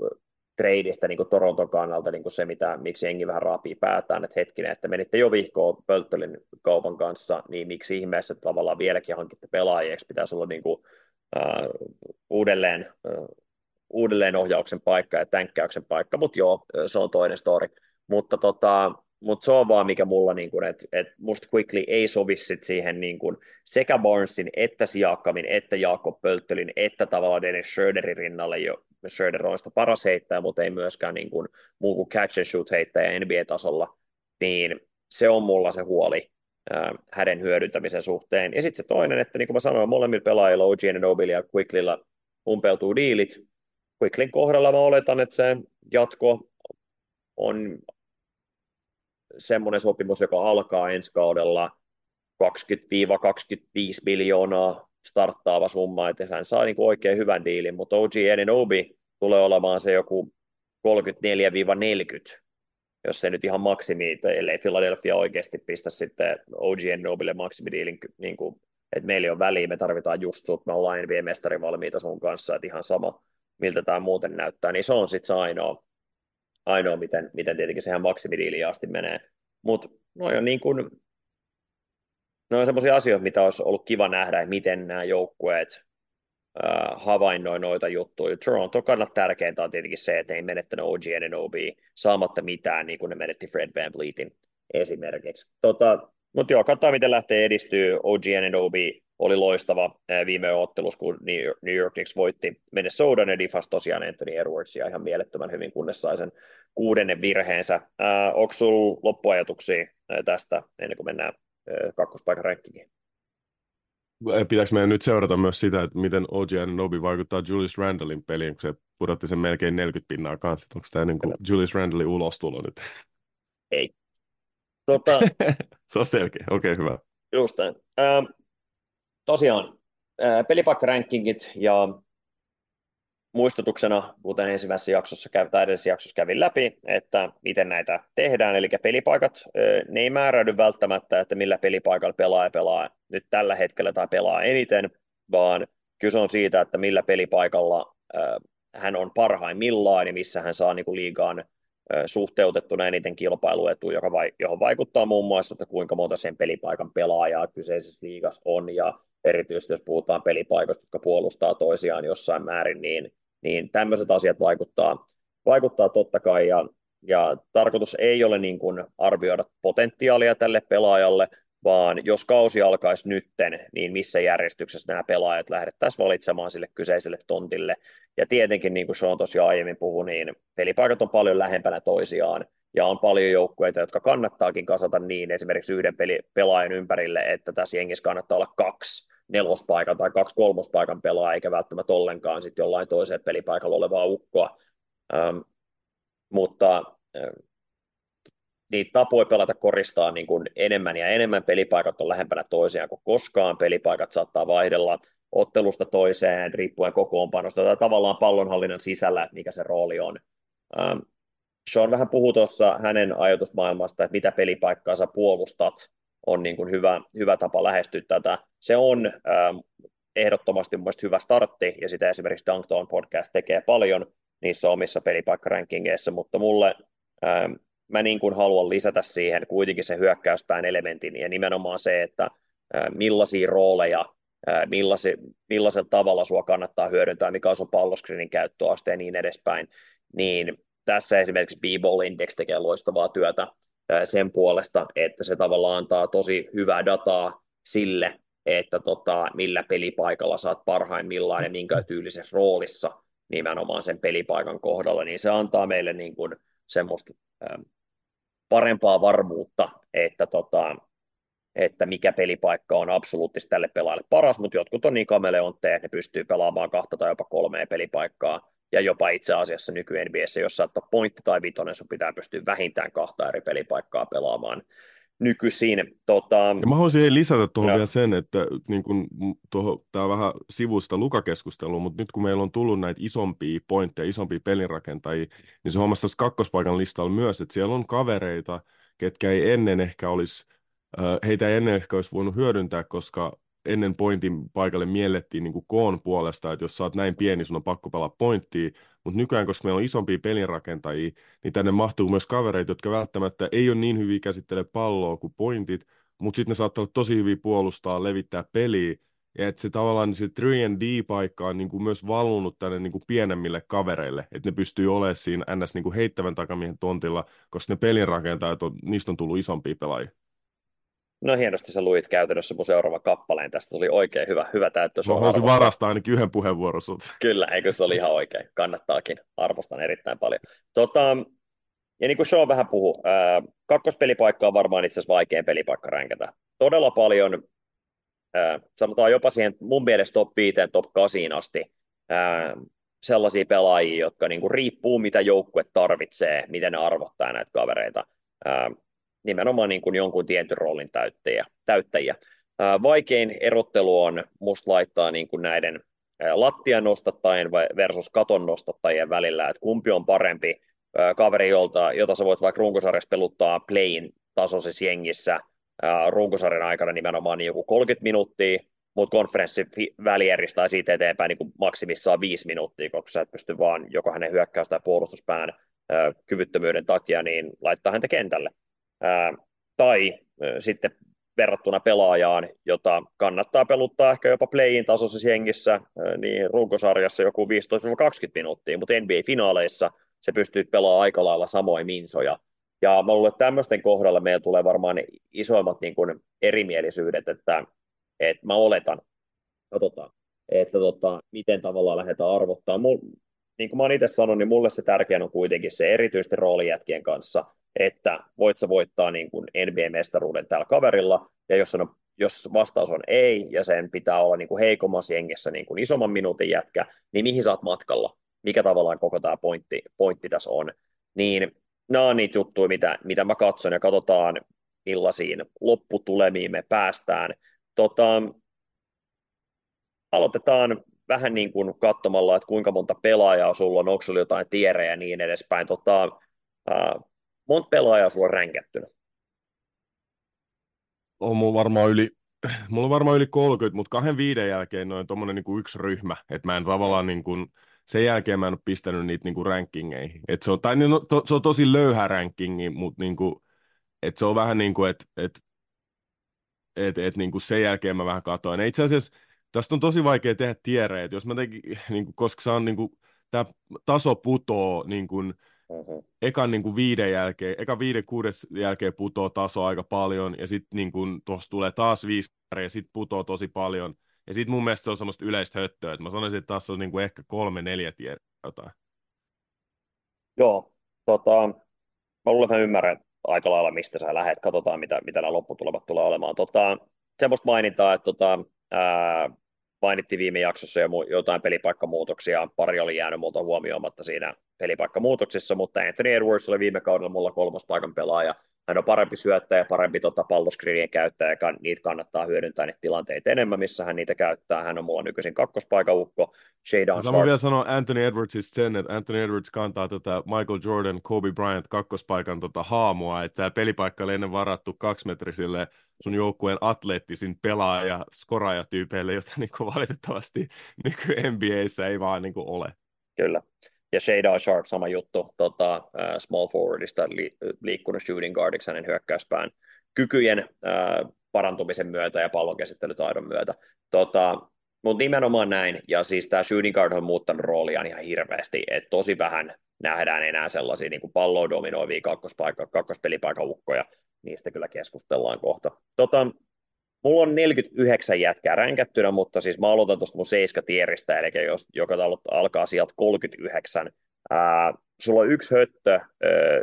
treidistä niin Toronton kannalta niin se, mitä, miksi jengi vähän raapii päätään, että hetkinen, että menitte jo vihkoon Pölttelin kaupan kanssa, niin miksi ihmeessä tavallaan vieläkin hankitte pelaajiksi, pitäisi olla niin kuin, uh, uudelleen, uh, uudelleen ohjauksen paikka ja tänkkäyksen paikka, mutta joo, se on toinen story. Mutta tota, mutta se on vaan mikä mulla, niin että et musta Quickly ei sovi sit siihen niin kun, sekä Barnesin, että Siakamin, että Jakob Pölttelin, että tavallaan Dennis Schröderin rinnalle jo. Schröder on sitä paras heittäjä, mutta ei myöskään niin kun, muu kuin catch and shoot heittäjä NBA-tasolla, niin se on mulla se huoli hänen hyödyntämisen suhteen. Ja sitten se toinen, että niin kuin mä sanoin, molemmilla pelaajilla, OG Nobili ja Quicklylla umpeutuu diilit. Quicklin kohdalla mä oletan, että se jatko on semmoinen sopimus, joka alkaa ensi kaudella 20-25 miljoonaa starttaava summa, että hän saa niin kuin oikein hyvän diilin, mutta OG Enenobi tulee olemaan se joku 34-40, jos se nyt ihan maksimi, ellei Philadelphia oikeasti pistä sitten OG Enobille maksimidiilin, niin kuin, että meillä on väliä, me tarvitaan just sut, me ollaan NBA-mestari valmiita sun kanssa, että ihan sama, miltä tämä muuten näyttää, niin se on sitten se ainoa, ainoa, miten, miten tietenkin sehän maksimidiiliin asti menee. Mutta noin on niin kuin, ne on semmoisia asioita, mitä olisi ollut kiva nähdä, miten nämä joukkueet äh, havainnoi noita juttuja. Toronto kannalta tärkeintä on tietenkin se, että ei menettänyt OG NNOB saamatta mitään, niin kuin ne menetti Fred Van Vlietin esimerkiksi. Tota, mutta joo, katsotaan miten lähtee edistyy. OG NNOB oli loistava viime ottelussa, kun New York Knicks voitti Minnesota, ja difas tosiaan Anthony Edwardsia ihan mielettömän hyvin, kunnes sai sen kuudennen virheensä. Äh, onko sinulla loppuajatuksia tästä ennen kuin mennään kakkospaikan rankkiin? Pitääkö meidän nyt seurata myös sitä, että miten OG Nobi vaikuttaa Julius Randallin peliin, kun se pudotti sen melkein 40 pinnaa kanssa. Onko tämä niin kuin Julius Randallin ulostulo nyt? Ei. Tota... se on selkeä, okei okay, hyvä. Just näin. Ähm, tosiaan, äh, pelipaikkarankingit ja muistutuksena, kuten ensimmäisessä jaksossa tai edellisessä jaksossa kävin läpi, että miten näitä tehdään, eli pelipaikat, ne ei määräydy välttämättä, että millä pelipaikalla pelaaja pelaa nyt tällä hetkellä tai pelaa eniten, vaan kyse on siitä, että millä pelipaikalla hän on parhaimmillaan ja missä hän saa niin kuin liigaan suhteutettuna eniten kilpailuetu, joka vai, johon vaikuttaa muun muassa, että kuinka monta sen pelipaikan pelaajaa kyseisessä liigassa on, ja erityisesti jos puhutaan pelipaikoista, jotka puolustaa toisiaan jossain määrin, niin niin tämmöiset asiat vaikuttaa, vaikuttaa totta kai, ja, ja tarkoitus ei ole niin kuin arvioida potentiaalia tälle pelaajalle, vaan jos kausi alkaisi nytten, niin missä järjestyksessä nämä pelaajat lähdettäisiin valitsemaan sille kyseiselle tontille. Ja tietenkin, niin kuin Sean tosiaan aiemmin puhui, niin pelipaikat on paljon lähempänä toisiaan, ja on paljon joukkueita, jotka kannattaakin kasata niin esimerkiksi yhden peli, pelaajan ympärille, että tässä jengissä kannattaa olla kaksi nelospaikan tai kaksi kolmospaikan pelaa, eikä välttämättä ollenkaan sitten jollain toiseen pelipaikalla olevaa ukkoa. Ähm, mutta äh, niitä tapoja pelata koristaa niin kuin enemmän ja enemmän. Pelipaikat on lähempänä toisiaan kuin koskaan. Pelipaikat saattaa vaihdella ottelusta toiseen riippuen kokoonpanosta tai tavallaan pallonhallinnan sisällä, että mikä se rooli on. Ähm, Sean vähän puhui tuossa hänen ajatusmaailmasta, että mitä pelipaikkaa sä puolustat, on niin kuin hyvä, hyvä tapa lähestyä tätä. Se on ähm, ehdottomasti mun hyvä startti, ja sitä esimerkiksi Dunktown podcast tekee paljon, niissä omissa pelipaikkarankingeissa, mutta mulle ää, mä niin kuin haluan lisätä siihen kuitenkin se hyökkäyspään elementin ja nimenomaan se, että ää, millaisia rooleja, ää, millaisi, millaisella tavalla sua kannattaa hyödyntää, mikä on sun palloskriinin käyttöaste ja niin edespäin, niin tässä esimerkiksi B-Ball Index tekee loistavaa työtä sen puolesta, että se tavallaan antaa tosi hyvää dataa sille, että tota, millä pelipaikalla saat parhaimmillaan ja minkä tyylisessä roolissa nimenomaan sen pelipaikan kohdalla, niin se antaa meille niin kuin semmoista ähm, parempaa varmuutta, että, tota, että mikä pelipaikka on absoluuttisesti tälle pelaajalle paras, mutta jotkut on niin kameleontteja, että ne pystyy pelaamaan kahta tai jopa kolmea pelipaikkaa, ja jopa itse asiassa nyky NBAssä, jos saattaa pointti tai vitonen, sun pitää pystyä vähintään kahta eri pelipaikkaa pelaamaan nykyisin. Tota... Ja mä haluaisin lisätä tuohon vielä sen, että niin kun, tuohon, tämä on vähän sivusta lukakeskustelua, mutta nyt kun meillä on tullut näitä isompia pointteja, isompia pelinrakentajia, niin se huomasi tässä kakkospaikan listalla myös, että siellä on kavereita, ketkä ei ennen ehkä olisi, heitä ei ennen ehkä olisi voinut hyödyntää, koska ennen pointin paikalle miellettiin niin kuin koon puolesta, että jos sä oot näin pieni, sun on pakko pelaa pointtia, mutta nykyään, koska meillä on isompia pelinrakentajia, niin tänne mahtuu myös kavereita, jotka välttämättä ei ole niin hyviä käsittele palloa kuin pointit, mutta sitten ne saattaa olla tosi hyviä puolustaa, levittää peliä, ja että se tavallaan se 3D-paikka on niin kuin myös valunut tänne niin kuin pienemmille kavereille, että ne pystyy olemaan siinä ns. Niin kuin heittävän takamiehen tontilla, koska ne pelinrakentajat, on, niistä on tullut isompia pelaajia. No hienosti sä luit käytännössä mun seuraava kappaleen. Tästä tuli oikein hyvä, hyvä täyttö. Mä haluaisin varastaa ainakin yhden puheenvuoron sut. Kyllä, eikö se oli ihan oikein. Kannattaakin. Arvostan erittäin paljon. Tota, ja niin kuin Sean vähän puhu, ää, kakkospelipaikka on varmaan itse asiassa vaikein pelipaikka ränkätä. Todella paljon, ää, sanotaan jopa siihen mun mielestä top 5, top 8 asti, ää, sellaisia pelaajia, jotka niin kuin riippuu mitä joukkue tarvitsee, miten ne arvottaa näitä kavereita. Ää, nimenomaan niin kuin jonkun tietyn roolin täyttäjiä. täyttäjiä. Vaikein erottelu on musta laittaa niin kuin näiden lattian nostattajien versus katon nostattajien välillä, että kumpi on parempi kaveri, jolta, jota sä voit vaikka runkosarjassa peluttaa playin tasoisessa jengissä runkosarjan aikana nimenomaan niin joku 30 minuuttia, mutta konferenssi välieristää siitä eteenpäin niin maksimissaan viisi minuuttia, koska sä et pysty vaan joko hänen hyökkäys- tai puolustuspään kyvyttömyyden takia niin laittaa häntä kentälle tai sitten verrattuna pelaajaan, jota kannattaa peluttaa ehkä jopa playin tasoisessa jengissä, niin runkosarjassa joku 15-20 minuuttia, mutta NBA-finaaleissa se pystyy pelaamaan aika lailla samoin minsoja. Ja mä luulen, että tämmöisten kohdalla meillä tulee varmaan isoimmat niin kuin erimielisyydet, että, että mä oletan, katsotaan, että tota, miten tavallaan lähdetään arvottaa. Niin kuin mä itse sanonut, niin mulle se tärkein on kuitenkin se erityisesti roolijätkien kanssa, että voit sä voittaa niin kuin NBA-mestaruuden tällä kaverilla, ja jos, on, jos vastaus on ei, ja sen pitää olla niin kuin heikommassa jengessä niin kuin isomman minuutin jätkä, niin mihin sä oot matkalla? Mikä tavallaan koko tämä pointti, pointti tässä on? Niin nämä on niitä juttuja, mitä, mitä mä katson, ja katsotaan, millaisiin lopputulemiin me päästään. Tota, aloitetaan vähän niin kuin katsomalla, että kuinka monta pelaajaa sulla on, onko sulla jotain tierejä ja niin edespäin. Tota, ää, monta pelaajaa sulla on ränkättynä? On mulla varmaan yli, mulla on varmaan yli 30, mutta kahden viiden jälkeen noin tuommoinen niin yksi ryhmä, että mä en tavallaan niin kuin, sen jälkeen mä en ole pistänyt niitä niin kuin rankingeihin. Et se, on, tai no, to, se on tosi löyhä rankingi, mutta niin kuin, et se on vähän niin kuin, että et, et, et, niin kuin sen jälkeen mä vähän katoin. Itse asiassa tästä on tosi vaikea tehdä tiereet, jos mä tekin, niin kuin, koska se on niin kuin, tämä taso putoo niin kuin, Mm-hmm. Ekan niin kuin viiden jälkeen, eka viiden kuudes jälkeen putoo taso aika paljon, ja sitten niin tuossa tulee taas viisi ja sitten putoo tosi paljon. Ja sitten mun mielestä se on semmoista yleistä höttöä, että mä sanoisin, että tässä on niin kuin ehkä kolme, neljä tiedä jotain. Joo, tota, mä luulen, että mä ymmärrän aika lailla, mistä sä lähdet. Katsotaan, mitä, mitä nämä lopputulemat tulee olemaan. Tota, semmoista mainintaa, että tota, ää, mainittiin viime jaksossa jo jotain pelipaikkamuutoksia. Pari oli jäänyt multa huomioimatta siinä pelipaikkamuutoksissa, mutta Anthony Edwards oli viime kaudella mulla kolmospaikan pelaaja. Hän on parempi syöttäjä, parempi tota, palloskriinien käyttäjä, ja niitä kannattaa hyödyntää niitä tilanteita enemmän, missä hän niitä käyttää. Hän on mulla nykyisin kakkospaikaukko. Mä vielä sanoa Anthony Edwardsista sen, että Anthony Edwards kantaa tätä Michael Jordan, Kobe Bryant kakkospaikan tota haamua, että tämä pelipaikka oli ennen varattu kaksimetrisille sun joukkueen atleettisin pelaaja, skoraajatyypeille, jota niin valitettavasti nyky NBAissä ei vaan niin ole. Kyllä. Ja Shada Sharp sama juttu, tota, uh, small forwardista li, liikkunut shooting guardiksi hänen hyökkäyspään kykyjen uh, parantumisen myötä ja pallonkäsittelytaidon myötä. Tota, mutta nimenomaan näin, ja siis tämä shooting guard on muuttanut roolia ihan hirveästi, että tosi vähän nähdään enää sellaisia niin palloa dominoivia kakkospaikka, kakkospelipaikan ukkoja, niistä kyllä keskustellaan kohta. Tota, mulla on 49 jätkää ränkättynä, mutta siis mä aloitan tuosta mun tieristä, eli jos, joka alkaa sieltä 39. Ää, sulla on yksi höttö ää,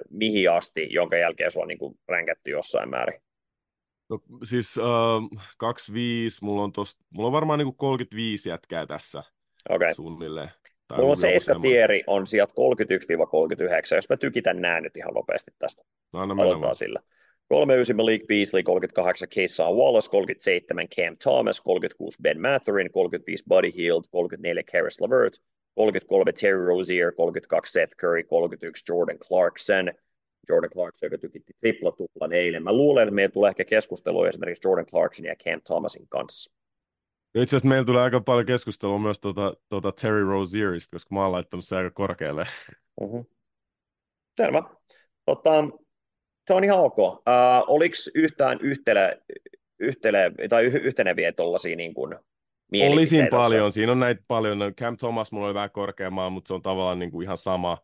mihin asti, jonka jälkeen sulla on niin ränkätty jossain määrin. No, siis äh, 25, mulla on, tosta, mulla on varmaan niin 35 jätkää tässä okay. suunnilleen. Tai mulla on seiskatieri on sieltä 31-39, jos mä tykitän nää nyt ihan nopeasti tästä. No, no Aloitetaan sillä. 39 Malik Beasley, 38 Keisha Wallace, 37 Cam Thomas, 36 Ben Matherin, 35 Buddy Hield, 34 Karis LeVert, 33 Terry Rozier, 32 Seth Curry, 31 Jordan Clarkson, Jordan Clarkson, joka tykitti tripla-tuplan eilen. Mä luulen, että meillä tulee ehkä keskustelua esimerkiksi Jordan Clarkson ja Cam Thomasin kanssa. Itse asiassa meillä tulee aika paljon keskustelua myös tuota, tuota Terry Rozierista, koska mä oon laittanut se aika korkealle. Uh-huh. Selvä. Tota, se on ihan ok. Uh, oliko yhtään yhtele, yhtele, tai yhteneviä tuollaisia niin kuin Olisin paljon, siinä on näitä paljon. Cam Thomas mulla oli vähän korkeammalla, mutta se on tavallaan niin kuin ihan sama.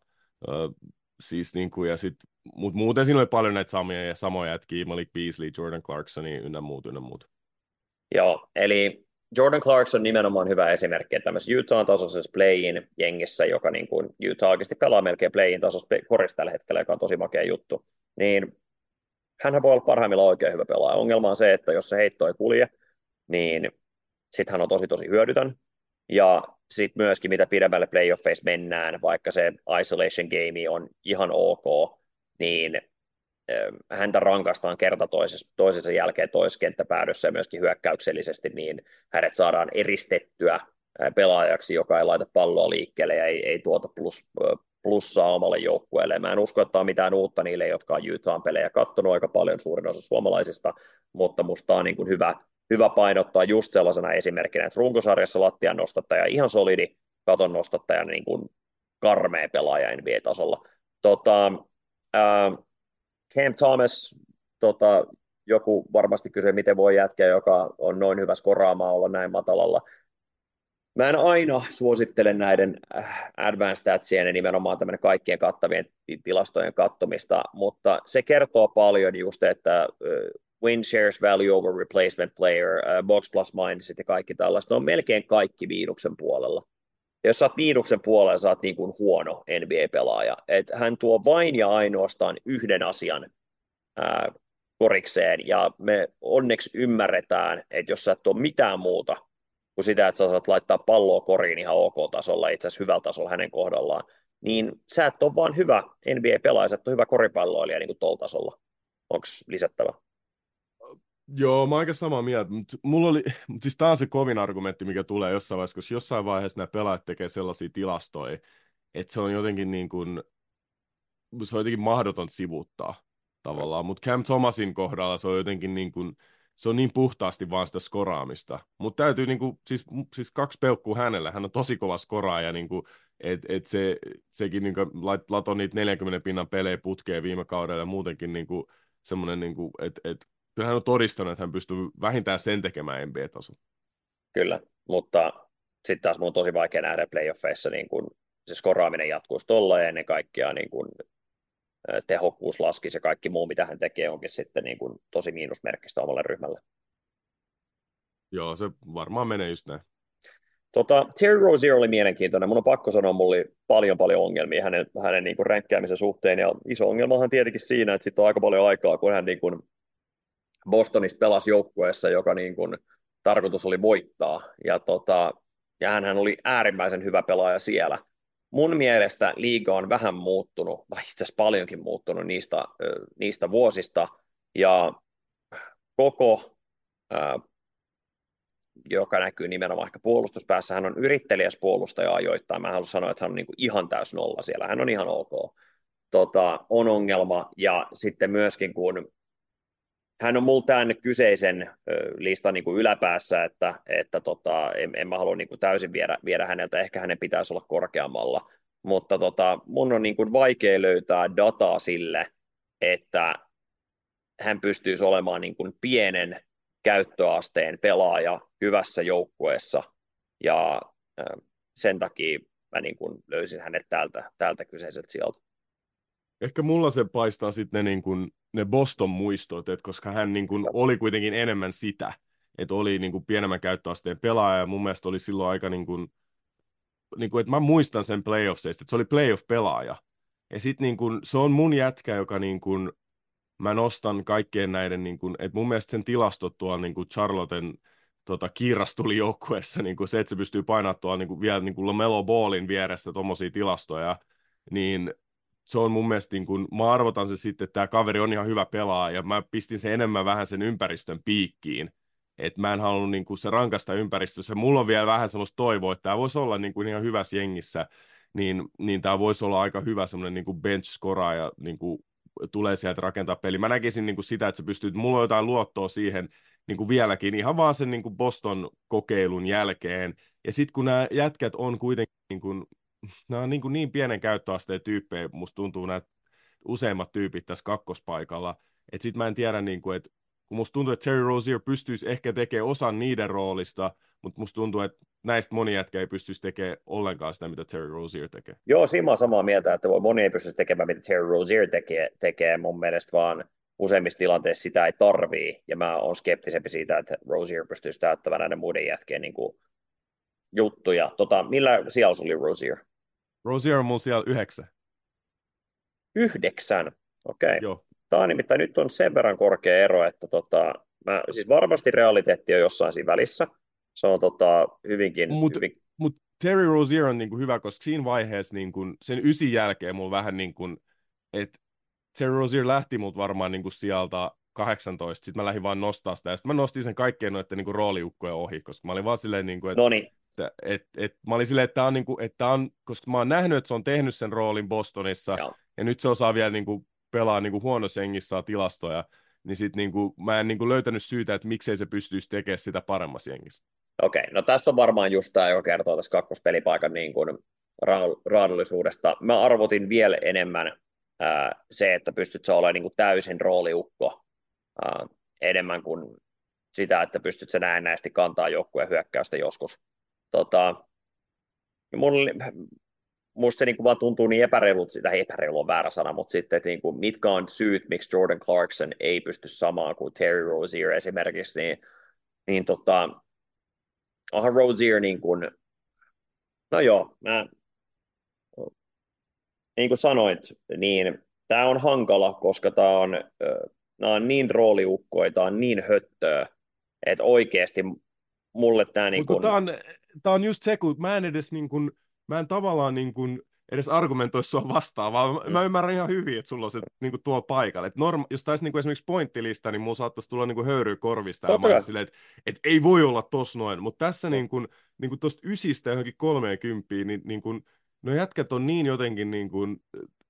Uh, siis niin kuin, ja sit, mut muuten siinä oli paljon näitä samoja ja samoja jätkiä, Malik Beasley, Jordan Clarkson ynnä muut, ynnä muut. Joo, eli Jordan Clarkson nimenomaan hyvä esimerkki, että tämmöisessä Utah tasoisessa play-in jengissä, joka niin kuin Utah oikeasti pelaa melkein play-in tasossa korissa tällä hetkellä, joka on tosi makea juttu, niin hän voi olla parhaimmillaan oikein hyvä pelaaja. Ongelma on se, että jos se heitto ei kulje, niin sitten hän on tosi tosi hyödytön. Ja sitten myöskin mitä pidemmälle playoffeissa mennään, vaikka se isolation game on ihan ok, niin häntä rankastaan kerta toisessa, toisensa jälkeen toiskenttäpäädössä ja myöskin hyökkäyksellisesti, niin hänet saadaan eristettyä pelaajaksi, joka ei laita palloa liikkeelle ja ei, ei tuota plus, plussaa omalle joukkueelle. Mä en usko, että on mitään uutta niille, jotka on Utahn pelejä katsonut aika paljon suurin osa suomalaisista, mutta musta on niin kuin hyvä, hyvä painottaa just sellaisena esimerkkinä, että runkosarjassa lattian nostattaja ihan solidi, katon nostattaja niin kuin karmea pelaaja NBA-tasolla. Tota, ää, Cam Thomas, tota, joku varmasti kysyy, miten voi jätkä, joka on noin hyvä skoraamaan olla näin matalalla. Mä en aina suosittele näiden äh, advanced statsien ja nimenomaan tämmöinen kaikkien kattavien tilastojen kattomista, mutta se kertoo paljon just, että win shares value over replacement player, box plus mindset ja kaikki tällaista, on melkein kaikki miinuksen puolella. Ja jos sä oot miinuksen puolella, sä oot niin kuin huono NBA-pelaaja. Et hän tuo vain ja ainoastaan yhden asian ää, korikseen, ja me onneksi ymmärretään, että jos sä et ole mitään muuta kuin sitä, että sä saat laittaa palloa koriin ihan ok-tasolla, itse asiassa hyvällä tasolla hänen kohdallaan, niin sä et ole vaan hyvä NBA-pelaaja, sä et ole hyvä koripalloilija niin kuin tuolla tasolla. Onko lisättävä? Joo, mä oon aika samaa mieltä, mutta mulla oli, mutta siis tää on se kovin argumentti, mikä tulee jossain vaiheessa, koska jossain vaiheessa nämä pelaajat tekee sellaisia tilastoja, että se on jotenkin niin kuin, se on jotenkin mahdoton sivuttaa tavallaan, mutta Cam Thomasin kohdalla se on jotenkin niin kuin, se on niin puhtaasti vaan sitä skoraamista. Mutta täytyy niin kuin, siis, siis kaksi peukkuu hänellä, hän on tosi kova skoraaja, niin kuin, et, et se, sekin niin kuin, lato niitä 40 pinnan pelejä putkeen viime kaudella ja muutenkin niin kuin, semmoinen, niin kuin, että et, kyllä hän on todistanut, että hän pystyy vähintään sen tekemään NBA-tasolla. Kyllä, mutta sitten taas mun on tosi vaikea nähdä playoffeissa niin kun se skoraaminen jatkuisi tuolla ja ennen kaikkea niin kun tehokkuus laskisi ja kaikki muu, mitä hän tekee, onkin sitten niin kun tosi miinusmerkkistä omalle ryhmälle. Joo, se varmaan menee just näin. Tota, Terry Rozier oli mielenkiintoinen. Mun on pakko sanoa, mulla oli paljon paljon ongelmia hänen, hänen niin ränkkäämisen suhteen. Ja iso ongelma on tietenkin siinä, että sitten on aika paljon aikaa, kun hän niin kuin Bostonista pelasi joukkueessa, joka niin kuin tarkoitus oli voittaa. Ja, tota, ja hän oli äärimmäisen hyvä pelaaja siellä. Mun mielestä liiga on vähän muuttunut, vai itse asiassa paljonkin muuttunut niistä, niistä vuosista. Ja koko, joka näkyy nimenomaan ehkä puolustuspäässä, hän on yrittelijäs puolustaja ajoittain. Mä haluan sanoa, että hän on niin kuin ihan täys nolla siellä. Hän on ihan ok. Tota, on ongelma. Ja sitten myöskin, kun hän on mulla tämän kyseisen listan niin kuin yläpäässä, että, että tota, en, en mä halua niin kuin täysin viedä, viedä häneltä, ehkä hänen pitäisi olla korkeammalla, mutta tota, mun on niin kuin vaikea löytää dataa sille, että hän pystyisi olemaan niin kuin pienen käyttöasteen pelaaja hyvässä joukkueessa, ja sen takia mä niin kuin löysin hänet täältä, täältä kyseiseltä sieltä. Ehkä mulla se paistaa sitten ne, niin kuin, ne Boston muistot, että koska hän niin kuin oli kuitenkin enemmän sitä, että oli niin kuin pienemmän käyttöasteen pelaaja, ja mun mielestä oli silloin aika niin kuin, niin kuin, että mä muistan sen playoffseista, että se oli playoff-pelaaja. Ja sitten niin kuin, se on mun jätkä, joka niin kuin, mä nostan kaikkien näiden, niin kuin, että mun mielestä sen tilastot tuolla niin kuin Charlotten tota, kiirastulijoukkueessa, niin kuin se, että se pystyy painamaan tuolla niin kuin, vielä niin kuin Lamelo Ballin vieressä tuommoisia tilastoja, niin se on mun mielestä, niin kuin, mä arvotan se sitten, että tämä kaveri on ihan hyvä pelaaja, ja mä pistin sen enemmän vähän sen ympäristön piikkiin, että mä en halunnut niin se rankasta ympäristössä. Mulla on vielä vähän semmoista toivoa, että tämä voisi olla niin kuin ihan hyvässä jengissä, niin, niin tämä voisi olla aika hyvä semmoinen niin bench ja niin tulee sieltä rakentaa peli. Mä näkisin niin sitä, että se pystyy, mulla on jotain luottoa siihen niin vieläkin, ihan vaan sen niin kuin Boston kokeilun jälkeen. Ja sitten kun nämä jätkät on kuitenkin, niin kuin, nämä on niin, kuin niin pienen käyttöasteen tyyppejä, musta tuntuu nämä useimmat tyypit tässä kakkospaikalla, että sitten mä en tiedä, niin kuin, että kun musta tuntuu, että Terry Rozier pystyisi ehkä tekemään osan niiden roolista, mutta musta tuntuu, että näistä moni jätkä ei pystyisi tekemään ollenkaan sitä, mitä Terry Rozier tekee. Joo, siinä mä samaa mieltä, että moni ei pystyisi tekemään, mitä Terry Rozier tekee, tekee mun mielestä, vaan useimmissa tilanteissa sitä ei tarvii, ja mä oon skeptisempi siitä, että Rozier pystyisi täyttämään näiden muiden jätkien niin kuin, juttuja. Tota, millä siellä oli Rozier? Rozier on mun siellä yhdeksän. Yhdeksän? Okei. Okay. Joo. Tämä on nimittäin nyt on sen verran korkea ero, että tota, mä, siis varmasti realiteetti on jossain siinä välissä. Se on tota, hyvinkin... Mutta hyvin... mut Terry Rozier on niinku hyvä, koska siinä vaiheessa niinku, sen ysin jälkeen mulla vähän niin kuin, että Terry Rozier lähti mut varmaan niinku sieltä 18, sitten mä lähdin vaan nostaa sitä, ja sitten mä nostin sen kaikkien noiden niinku rooliukkojen ohi, koska mä olin vaan silleen, niinku, että Noniin. Että et, et, mä olin silleen, että tämä on, niinku, että on, koska mä oon nähnyt, että se on tehnyt sen roolin Bostonissa, Joo. ja nyt se osaa vielä niinku pelaa niin kuin huonossa hengissä saa tilastoja, niin sit niin kuin, mä en niin kuin löytänyt syytä, että miksei se pystyisi tekemään sitä paremmassa jengissä. Okei, okay, no tässä on varmaan just tämä, joka kertoo tässä kakkospelipaikan niin kuin ra- raadollisuudesta. Mä arvotin vielä enemmän ää, se, että pystyt sä olemaan niin kuin täysin rooliukko ää, enemmän kuin sitä, että pystyt sä näennäisesti kantaa joukkueen hyökkäystä joskus. Tota, mun, musta se niin kuin vaan tuntuu niin epäreilut, sitä epäreilu on väärä sana, mutta sitten, että niin kuin, mitkä on syyt, miksi Jordan Clarkson ei pysty samaan kuin Terry Rozier esimerkiksi, niin, niin tota, onhan Rozier niin kuin, no joo, mä, niin kuin sanoit, niin tämä on hankala, koska tämä on, nämä on niin rooliukkoja, tämä on niin höttöä, että oikeasti mulle tämä niin kuin... Tämä on, tämä on just se, kun mä en edes niin kuin, mä en tavallaan niin kuin edes argumentoi sua vastaan, vaan mm. mä ymmärrän ihan hyvin, että sulla on se niin kuin tuolla paikalla. Et norma- jos taisi niin kuin esimerkiksi pointtilista, niin mulla saattaisi tulla niin kuin höyryä korvista. Ja mä silleen, että, että ei voi olla tos noin. Mutta tässä niin kuin, niin kuin tuosta ysistä johonkin kolmeenkymppiin, niin, niin kuin, no jätkät on niin jotenkin, niin kuin,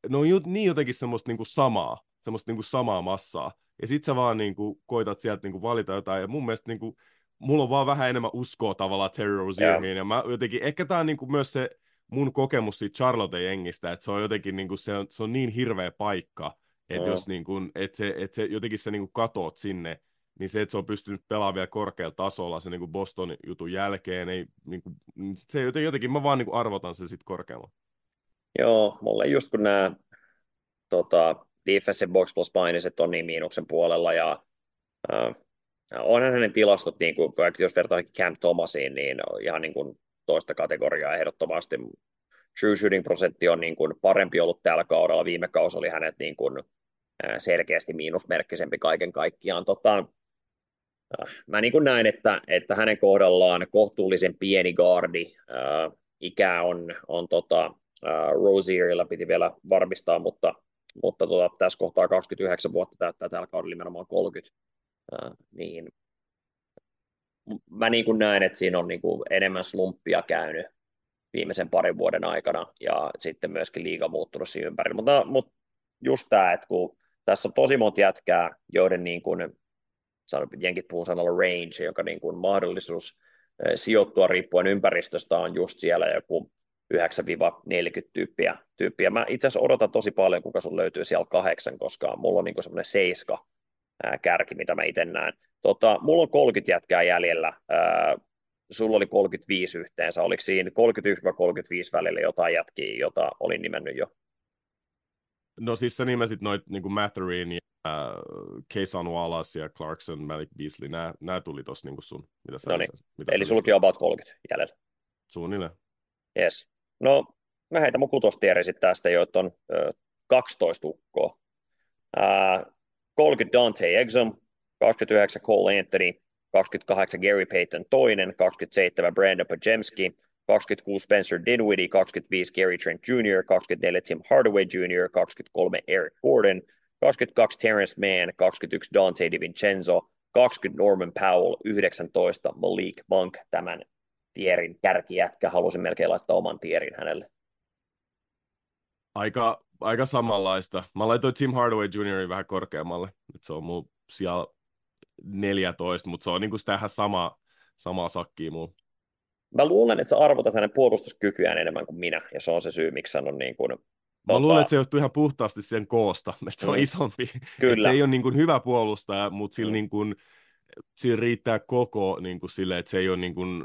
ne on niin jotenkin semmoista niin kuin samaa, semmoista niin kuin samaa massaa. Ja sit sä vaan niin kuin, koitat sieltä niin kuin valita jotain. Ja mun mielestä niin kuin, mulla on vaan vähän enemmän uskoa tavallaan Terry Rozieriin. Yeah. Ja mä jotenkin, ehkä tää on niin kuin myös se, mun kokemus siitä Charlotte-jengistä, että se on jotenkin niin kuin, se, on, se on niin hirveä paikka, että oh. jos niin kuin, että se, että se jotenkin se niin kuin katoot sinne, niin se, että se on pystynyt pelaamaan vielä korkealla tasolla se niin kuin Boston jutun jälkeen, ei, niin kuin, se jotenkin, jotenkin mä vaan niin kuin arvotan sen sitten korkealla. Joo, mulle just kun nämä tota, defensive box plus painiset on niin miinuksen puolella ja äh, onhan hänen tilastot, niin kuin, jos vertaa Cam Thomasiin, niin ihan niin kuin toista kategoriaa ehdottomasti. True shooting prosentti on niin kuin parempi ollut tällä kaudella. Viime kausi oli hänet niin kuin selkeästi miinusmerkkisempi kaiken kaikkiaan. Tota, mä niin kuin näen, että, että hänen kohdallaan kohtuullisen pieni gardi. Äh, ikä on, on tota, äh, Rozierilla piti vielä varmistaa, mutta, mutta tota, tässä kohtaa 29 vuotta täyttää tällä kaudella nimenomaan 30. Äh, niin mä niin kuin näen, että siinä on niin kuin enemmän slumppia käynyt viimeisen parin vuoden aikana ja sitten myöskin liiga muuttunut siinä ympärillä. Mutta, mutta just tämä, että kun tässä on tosi monta jätkää, joiden niin kuin, jenkit puhuu sanalla range, joka niin kuin mahdollisuus sijoittua riippuen ympäristöstä on just siellä joku 9-40 tyyppiä. tyyppiä. Mä itse asiassa odotan tosi paljon, kuka sun löytyy siellä kahdeksan, koska mulla on niin semmoinen seiska kärki, mitä mä itse näen. Tota, mulla on 30 jätkää jäljellä. Ää, sulla oli 35 yhteensä. Oliko siinä 31-35 välillä jotain jätkiä, jota olin nimennyt jo? No siis sä nimesit noit niin Matherin ja äh, Kayson Wallace ja Clarkson, Malik Beasley, nämä, nämä tuli tuossa niin sun, mitä sä no niin. mitä Eli sulki about 30 jäljellä. Suunnilleen. Yes. No, mä heitän mun kutostieri sitten tästä, joita on ö, 12 ukkoa. Äh, 30 Dante Exum, 29 Cole Anthony, 28 Gary Payton toinen, 27 Brandon Pajemski, 26 Spencer Dinwiddie, 25 Gary Trent Jr., 24 Tim Hardaway Jr., 23 Eric Gordon, 22 Terrence Mann, 21 Dante DiVincenzo, 20 Norman Powell, 19 Malik Monk, tämän tierin kärkijätkä, halusin melkein laittaa oman tierin hänelle. Aika, aika samanlaista. Mä laitoin Tim Hardaway Jr. vähän korkeammalle, että se on mun siellä 14, mutta se on niinku sitä ihan sama, samaa sakkia mulla mä luulen, että sä arvotat hänen puolustuskykyään enemmän kuin minä, ja se on se syy, miksi hän on niin kuin, Mä tota... luulen, että se johtuu ihan puhtaasti sen koosta, että se on mm. isompi. Kyllä. Että se ei ole niin kuin hyvä puolustaja, mutta sillä, mm. niin kuin, sillä riittää koko niin kuin sille, että se ei, ole niin kuin,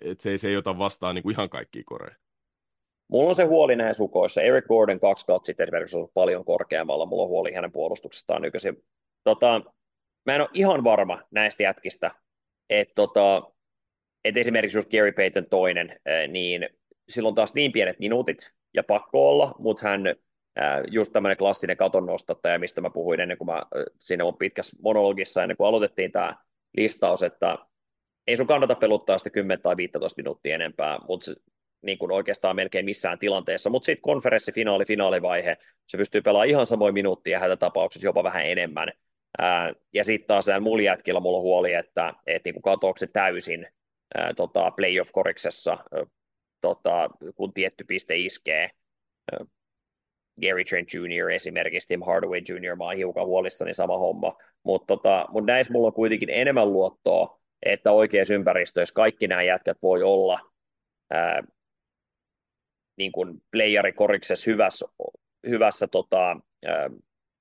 että se ei, se ei ota vastaan niin kuin ihan kaikkia koreja. Mulla on se huoli näin sukoissa. Eric Gordon kaksi kautta sitten esimerkiksi on paljon korkeammalla. Mulla on huoli hänen puolustuksestaan nykyisin. Tota, mä en ole ihan varma näistä jätkistä, että tota, että esimerkiksi just Gary Payton toinen, niin silloin taas niin pienet minuutit ja pakko olla, mutta hän just tämmöinen klassinen katon nostattaja, mistä mä puhuin ennen kuin mä siinä on pitkässä monologissa, ennen kuin aloitettiin tämä listaus, että ei sun kannata peluttaa sitä 10 tai 15 minuuttia enempää, mutta niin kuin oikeastaan melkein missään tilanteessa, mutta sitten konferenssifinaali, finaalivaihe, se pystyy pelaamaan ihan samoin minuuttia hätätapauksessa jopa vähän enemmän. Ää, ja sitten taas mulla jätkillä mulla on huoli, että, että niin katoako se täysin ää, tota, playoff-koriksessa, tota, kun tietty piste iskee. Ää, Gary Trent Jr. esimerkiksi, Tim Hardaway Jr. Mä oon hiukan huolissani sama homma, mutta tota, mut näissä mulla on kuitenkin enemmän luottoa, että oikeassa ympäristössä kaikki nämä jätkät voi olla ää, niin kuin playerikoriksessa hyvässä, hyvässä tota,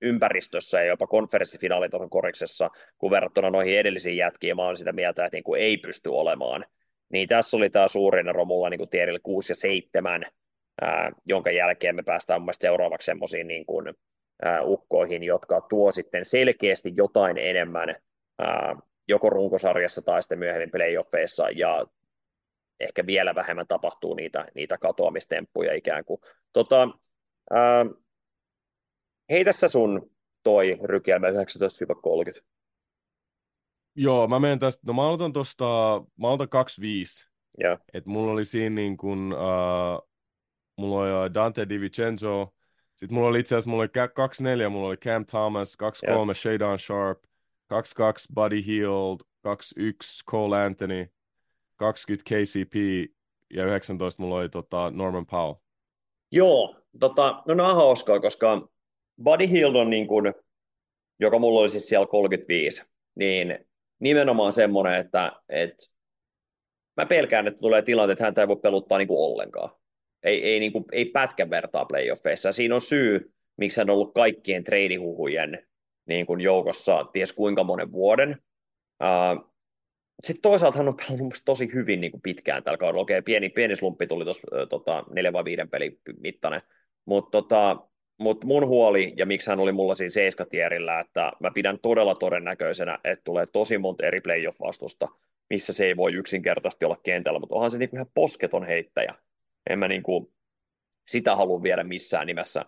ympäristössä ja jopa konferenssifinaalitason koriksessa, kun verrattuna noihin edellisiin jätkiin, mä olen sitä mieltä, että niin kuin ei pysty olemaan. Niin tässä oli tämä suurin ero mulla niin tierillä 6 ja 7, ää, jonka jälkeen me päästään mun seuraavaksi semmoisiin niin kuin, ää, ukkoihin, jotka tuo sitten selkeästi jotain enemmän ää, joko runkosarjassa tai sitten myöhemmin playoffeissa, ja ehkä vielä vähemmän tapahtuu niitä, niitä katoamistemppuja ikään kuin. Tota, ää, Hei tässä sun toi rykelmä 19-30. Joo, mä menen tästä, no mä aloitan tosta, mä aloitan 25. Joo. Et mulla oli siinä niin kuin, uh, mulla oli Dante DiVincenzo, sitten mulla oli itse asiassa, mulla oli 24, mulla oli Cam Thomas, 23 Shadon Sharp, 22 Buddy Hield, 21 Cole Anthony, 20 KCP ja 19 mulla oli tota, Norman Powell. Joo, tota, no nämä on hauskaa, koska Buddy Hield on niin kuin, joka mulla oli siis siellä 35, niin nimenomaan semmoinen, että, että mä pelkään, että tulee tilanne, että häntä ei voi peluttaa niin kuin ollenkaan. Ei, ei, niin kuin, ei pätkän vertaa playoffeissa. Siinä on syy, miksi hän on ollut kaikkien treidihuhujen niin kuin joukossa ties kuinka monen vuoden. Uh, sitten toisaalta hän on pelannut tosi hyvin niin kuin pitkään tällä kaudella. Okei, pieni, pieni slumppi tuli tuossa tota, neljän vai viiden pelin mittainen, mutta tota, mutta mun huoli, ja miksi hän oli mulla siinä seiskatierillä, että mä pidän todella todennäköisenä, että tulee tosi monta eri playoff-vastusta, missä se ei voi yksinkertaisesti olla kentällä, mutta onhan se niinku ihan posketon heittäjä. En mä niinku sitä halua viedä missään nimessä.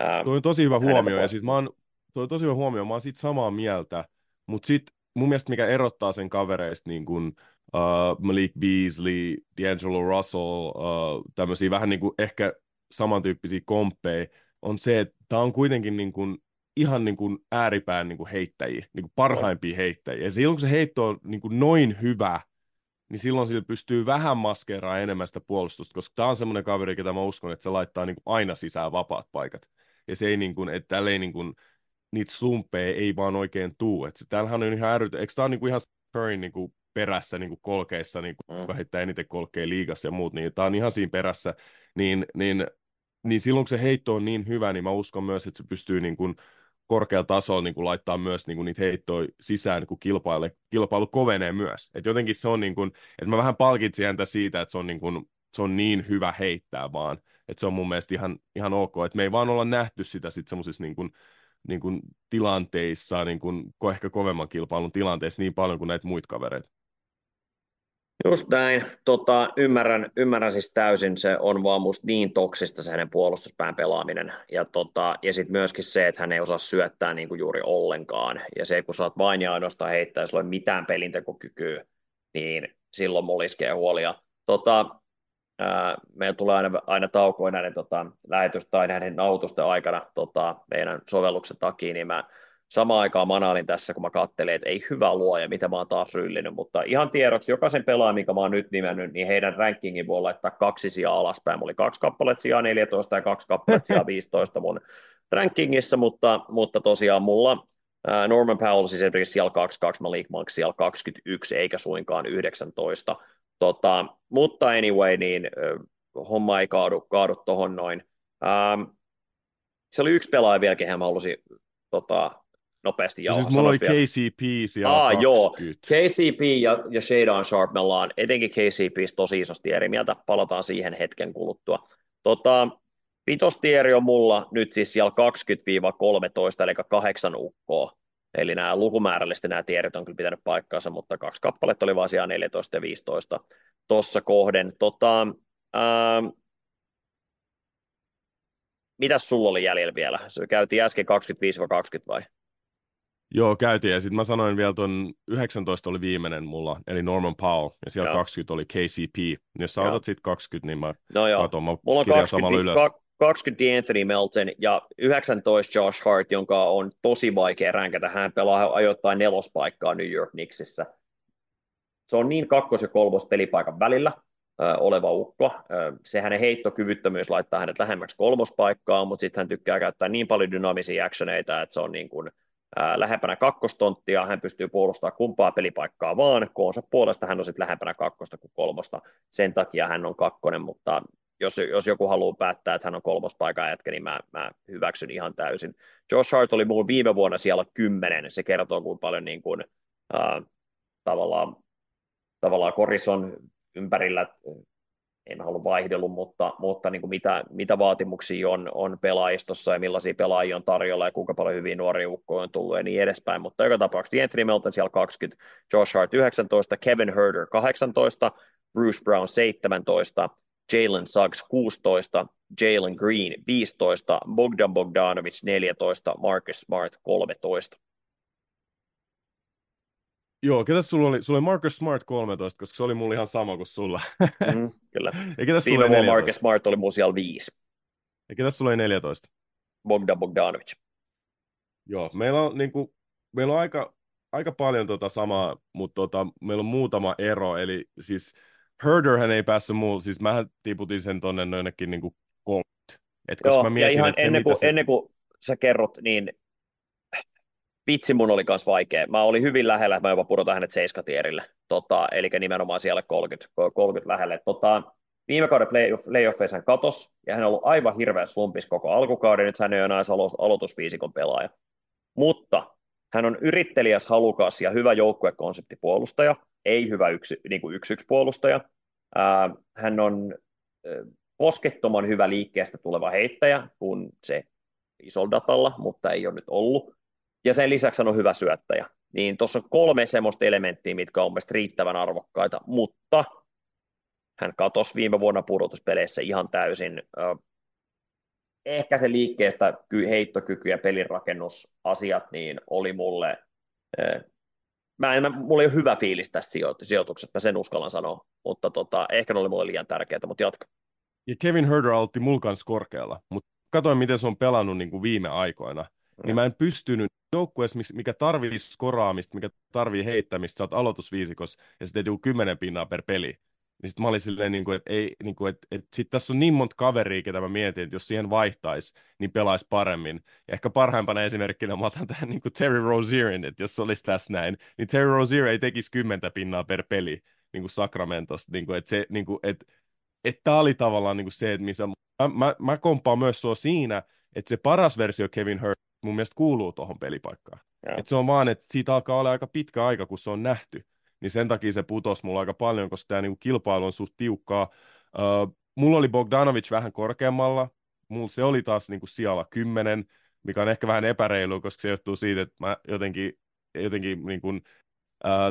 Ää, Tuo on tosi hyvä huomio, ja siis mä oon, tuo on tosi hyvä huomio, mä oon siitä samaa mieltä, mutta sitten mun mielestä mikä erottaa sen kavereista niin kuin, uh, Malik Beasley, D'Angelo Russell, uh, tämmöisiä vähän niin kuin ehkä samantyyppisiä komppeja, on se, että tämä on kuitenkin niin kuin, ihan niin kuin ääripään niin kuin heittäjiä, niin kuin parhaimpia heittäjiä. Ja silloin kun se heitto on niin kuin noin hyvä, niin silloin sillä pystyy vähän maskeeraamaan enemmän sitä puolustusta, koska tämä on semmoinen kaveri, ketä mä uskon, että se laittaa niin kuin aina sisään vapaat paikat. Ja se ei niin kuin, että ei niin kuin, niitä slumpeja ei vaan oikein tuu. Että täällähän on ihan ärytä. Eikö tämä ole niin kuin ihan Curryn niin kuin perässä niin kuin kolkeissa, niin kuin Mm. vähittää eniten kolkkeja liigassa ja muut, niin tämä on ihan siinä perässä, niin, niin, niin silloin kun se heitto on niin hyvä, niin mä uskon myös, että se pystyy niin kuin korkealla tasolla niin kuin laittaa myös niin kuin niitä heittoja sisään, niin kun kilpailu, kilpailu kovenee myös. Et jotenkin se on, niin kuin, että mä vähän palkitsin häntä siitä, että se on niin, kuin, se on niin hyvä heittää vaan, että se on mun mielestä ihan, ihan ok, että me ei vaan olla nähty sitä sitten semmoisissa niin kuin, niin kuin tilanteissa, niin kuin, ehkä kovemman kilpailun tilanteissa niin paljon kuin näitä muita kavereita. Just näin. Tota, ymmärrän, ymmärrän siis täysin, se on vaan musta niin toksista se hänen puolustuspään pelaaminen. Ja, tota, ja sitten myöskin se, että hän ei osaa syöttää niin kuin juuri ollenkaan. Ja se, kun saat vain ja ainoastaan heittää, jos ei mitään pelintekokykyä, niin silloin mulla iskee huolia. Tota, ää, meillä tulee aina, aina taukoja näiden tota, lähetys- tai näiden nautusten aikana tota, meidän sovelluksen takia, niin mä samaan aikaan manaalin tässä, kun mä kattelin, että ei hyvä luoja, mitä mä oon taas ryllinen, mutta ihan tiedoksi, jokaisen pelaajan, minkä mä oon nyt nimennyt, niin heidän rankingin voi laittaa kaksi sijaa alaspäin. Mulla oli kaksi kappaletta sijaa 14 ja kaksi kappaletta sijaa 15 mun rankingissa, mutta, mutta tosiaan mulla Norman Powell siis esimerkiksi siellä 22, Malik Monk siellä 21, eikä suinkaan 19. Tota, mutta anyway, niin ö, homma ei kaadu, kaadu tohon noin. Ähm, se oli yksi pelaaja vielä, kehen mä halusin tota, nopeasti Ja jauhaa. siis mulla oli vielä. KCP siellä Aa, 20. joo. KCP ja, ja Shadon Sharp, me ollaan etenkin KCP tosi isosti eri mieltä, palataan siihen hetken kuluttua. Tota, vitostieri on mulla nyt siis siellä 20-13, eli kahdeksan ukkoa. Eli nämä lukumäärällisesti nämä tierit on kyllä pitänyt paikkaansa, mutta kaksi kappaletta oli vaan siellä 14 ja 15 tuossa kohden. Tota, ähm, mitäs sulla oli jäljellä vielä? Se käytiin äsken 25-20 vai? Joo, käytiin. Ja sitten mä sanoin vielä tuon 19 oli viimeinen mulla, eli Norman Powell, ja siellä Joo. 20 oli KCP. Jos sä Joo. otat sitten 20, niin mä No joo. katon, mä Mulla on kirjaan 20, samalla ylös. ka- 20 Anthony Melton ja 19 Josh Hart, jonka on tosi vaikea ränkätä. Hän pelaa ajoittain nelospaikkaa New York Knicksissä. Se on niin kakkos- ja kolmos pelipaikan välillä ö, oleva ukko. Ö, se hänen heittokyvyttömyys laittaa hänet lähemmäksi kolmospaikkaa, mutta sitten hän tykkää käyttää niin paljon dynaamisia actioneita, että se on niin kuin, lähempänä kakkostonttia, hän pystyy puolustamaan kumpaa pelipaikkaa vaan, koonsa puolesta hän on sitten lähempänä kakkosta kuin kolmosta, sen takia hän on kakkonen, mutta jos, jos joku haluaa päättää, että hän on kolmospaikan jätkä, niin mä, mä hyväksyn ihan täysin. Josh Hart oli muun viime vuonna siellä kymmenen, se kertoo kuinka paljon niin kuin, ää, tavallaan, tavallaan Korison ympärillä, en halua vaihdellut, mutta, mutta niin kuin mitä, mitä vaatimuksia on, on pelaajistossa ja millaisia pelaajia on tarjolla ja kuinka paljon hyviä nuoria ukkoja on tullut ja niin edespäin. Mutta joka tapauksessa Anthony Melton siellä 20, Josh Hart 19, Kevin Herder 18, Bruce Brown 17, Jalen Suggs 16, Jalen Green 15, Bogdan Bogdanovic 14, Marcus Smart 13. Joo, ketäs sulla oli? Sulla oli Marcus Smart 13, koska se oli mulla ihan sama kuin sulla. Mm, kyllä. ja ketäs sulla Viime oli vuonna 14? Marcus Smart oli mun siellä 5, Ja ketäs sulla oli 14? Bogdan Bogdanovic. Joo, meillä on, niin kuin, meillä on aika, aika paljon tota samaa, mutta tota, meillä on muutama ero, eli siis Herderhän ei päässyt muun, siis mähän tiputin sen tonne jonnekin niin kuin 30. Et Joo, mä ja mietin, ihan että se, ennen kuin, se, ennen kuin sä kerrot, niin vitsi mun oli kans vaikea. Mä olin hyvin lähellä, mä jopa pudotan hänet seiskatierille, tota, eli nimenomaan siellä 30, 30 lähelle. Tota, viime kauden playoff, playoffeissa hän katos, ja hän on ollut aivan hirveä slumpis koko alkukauden, nyt hän ei ole enää alo- aloitusviisikon pelaaja. Mutta hän on yrittelijäs, halukas ja hyvä joukkuekonseptipuolustaja, ei hyvä yksi, niin kuin yksi, yksi puolustaja. Hän on poskettoman hyvä liikkeestä tuleva heittäjä, kun se isolla datalla, mutta ei ole nyt ollut. Ja sen lisäksi hän on hyvä syöttäjä. Niin tuossa on kolme semmoista elementtiä, mitkä on mielestäni riittävän arvokkaita, mutta hän katosi viime vuonna pudotuspeleissä ihan täysin. Ehkä se liikkeestä ky- heittokyky ja pelirakennusasiat niin oli mulle, mä en, mulla ei ole hyvä fiilis tässä sijoit- sijoituksessa, mä sen uskallan sanoa, mutta tota, ehkä ne oli mulle liian tärkeää, mutta jatka. ja Kevin Herder aloitti mulla kans korkealla, mutta katsoin, miten se on pelannut niin kuin viime aikoina, Mm. niin mä en pystynyt joukkueessa, mikä tarvii skoraamista, mikä tarvii heittämistä, sä oot aloitusviisikossa ja sitten tuu 10 pinnaa per peli, Niin sitten mä olin silleen, niin kuin, että, ei, niin kuin, että, että sit tässä on niin monta kaveria, ketä mä mietin, että jos siihen vaihtaisi, niin pelaisi paremmin. Ja ehkä parhaimpana esimerkkinä mä otan tähän niin kuin Terry Rozierin, että jos se olisi tässä näin, niin Terry Rozier ei tekisi kymmentä pinnaa per peli niin kuin Sacramentosta. Niin kuin, että se, niin kuin, että, että tämä oli tavallaan niin kuin se, että missä mä, mä, mä kompaan myös sua siinä, että se paras versio Kevin Hurt mun mielestä kuuluu tuohon pelipaikkaan. Että se on vaan, että siitä alkaa olla aika pitkä aika, kun se on nähty niin sen takia se putosi mulla aika paljon, koska tämä niinku kilpailu on suht tiukkaa. Uh, mulla oli Bogdanovic vähän korkeammalla, mulla se oli taas niinku sijalla kymmenen, mikä on ehkä vähän epäreilu, koska se johtuu siitä, että mä jotenkin, jotenkin niinku, uh,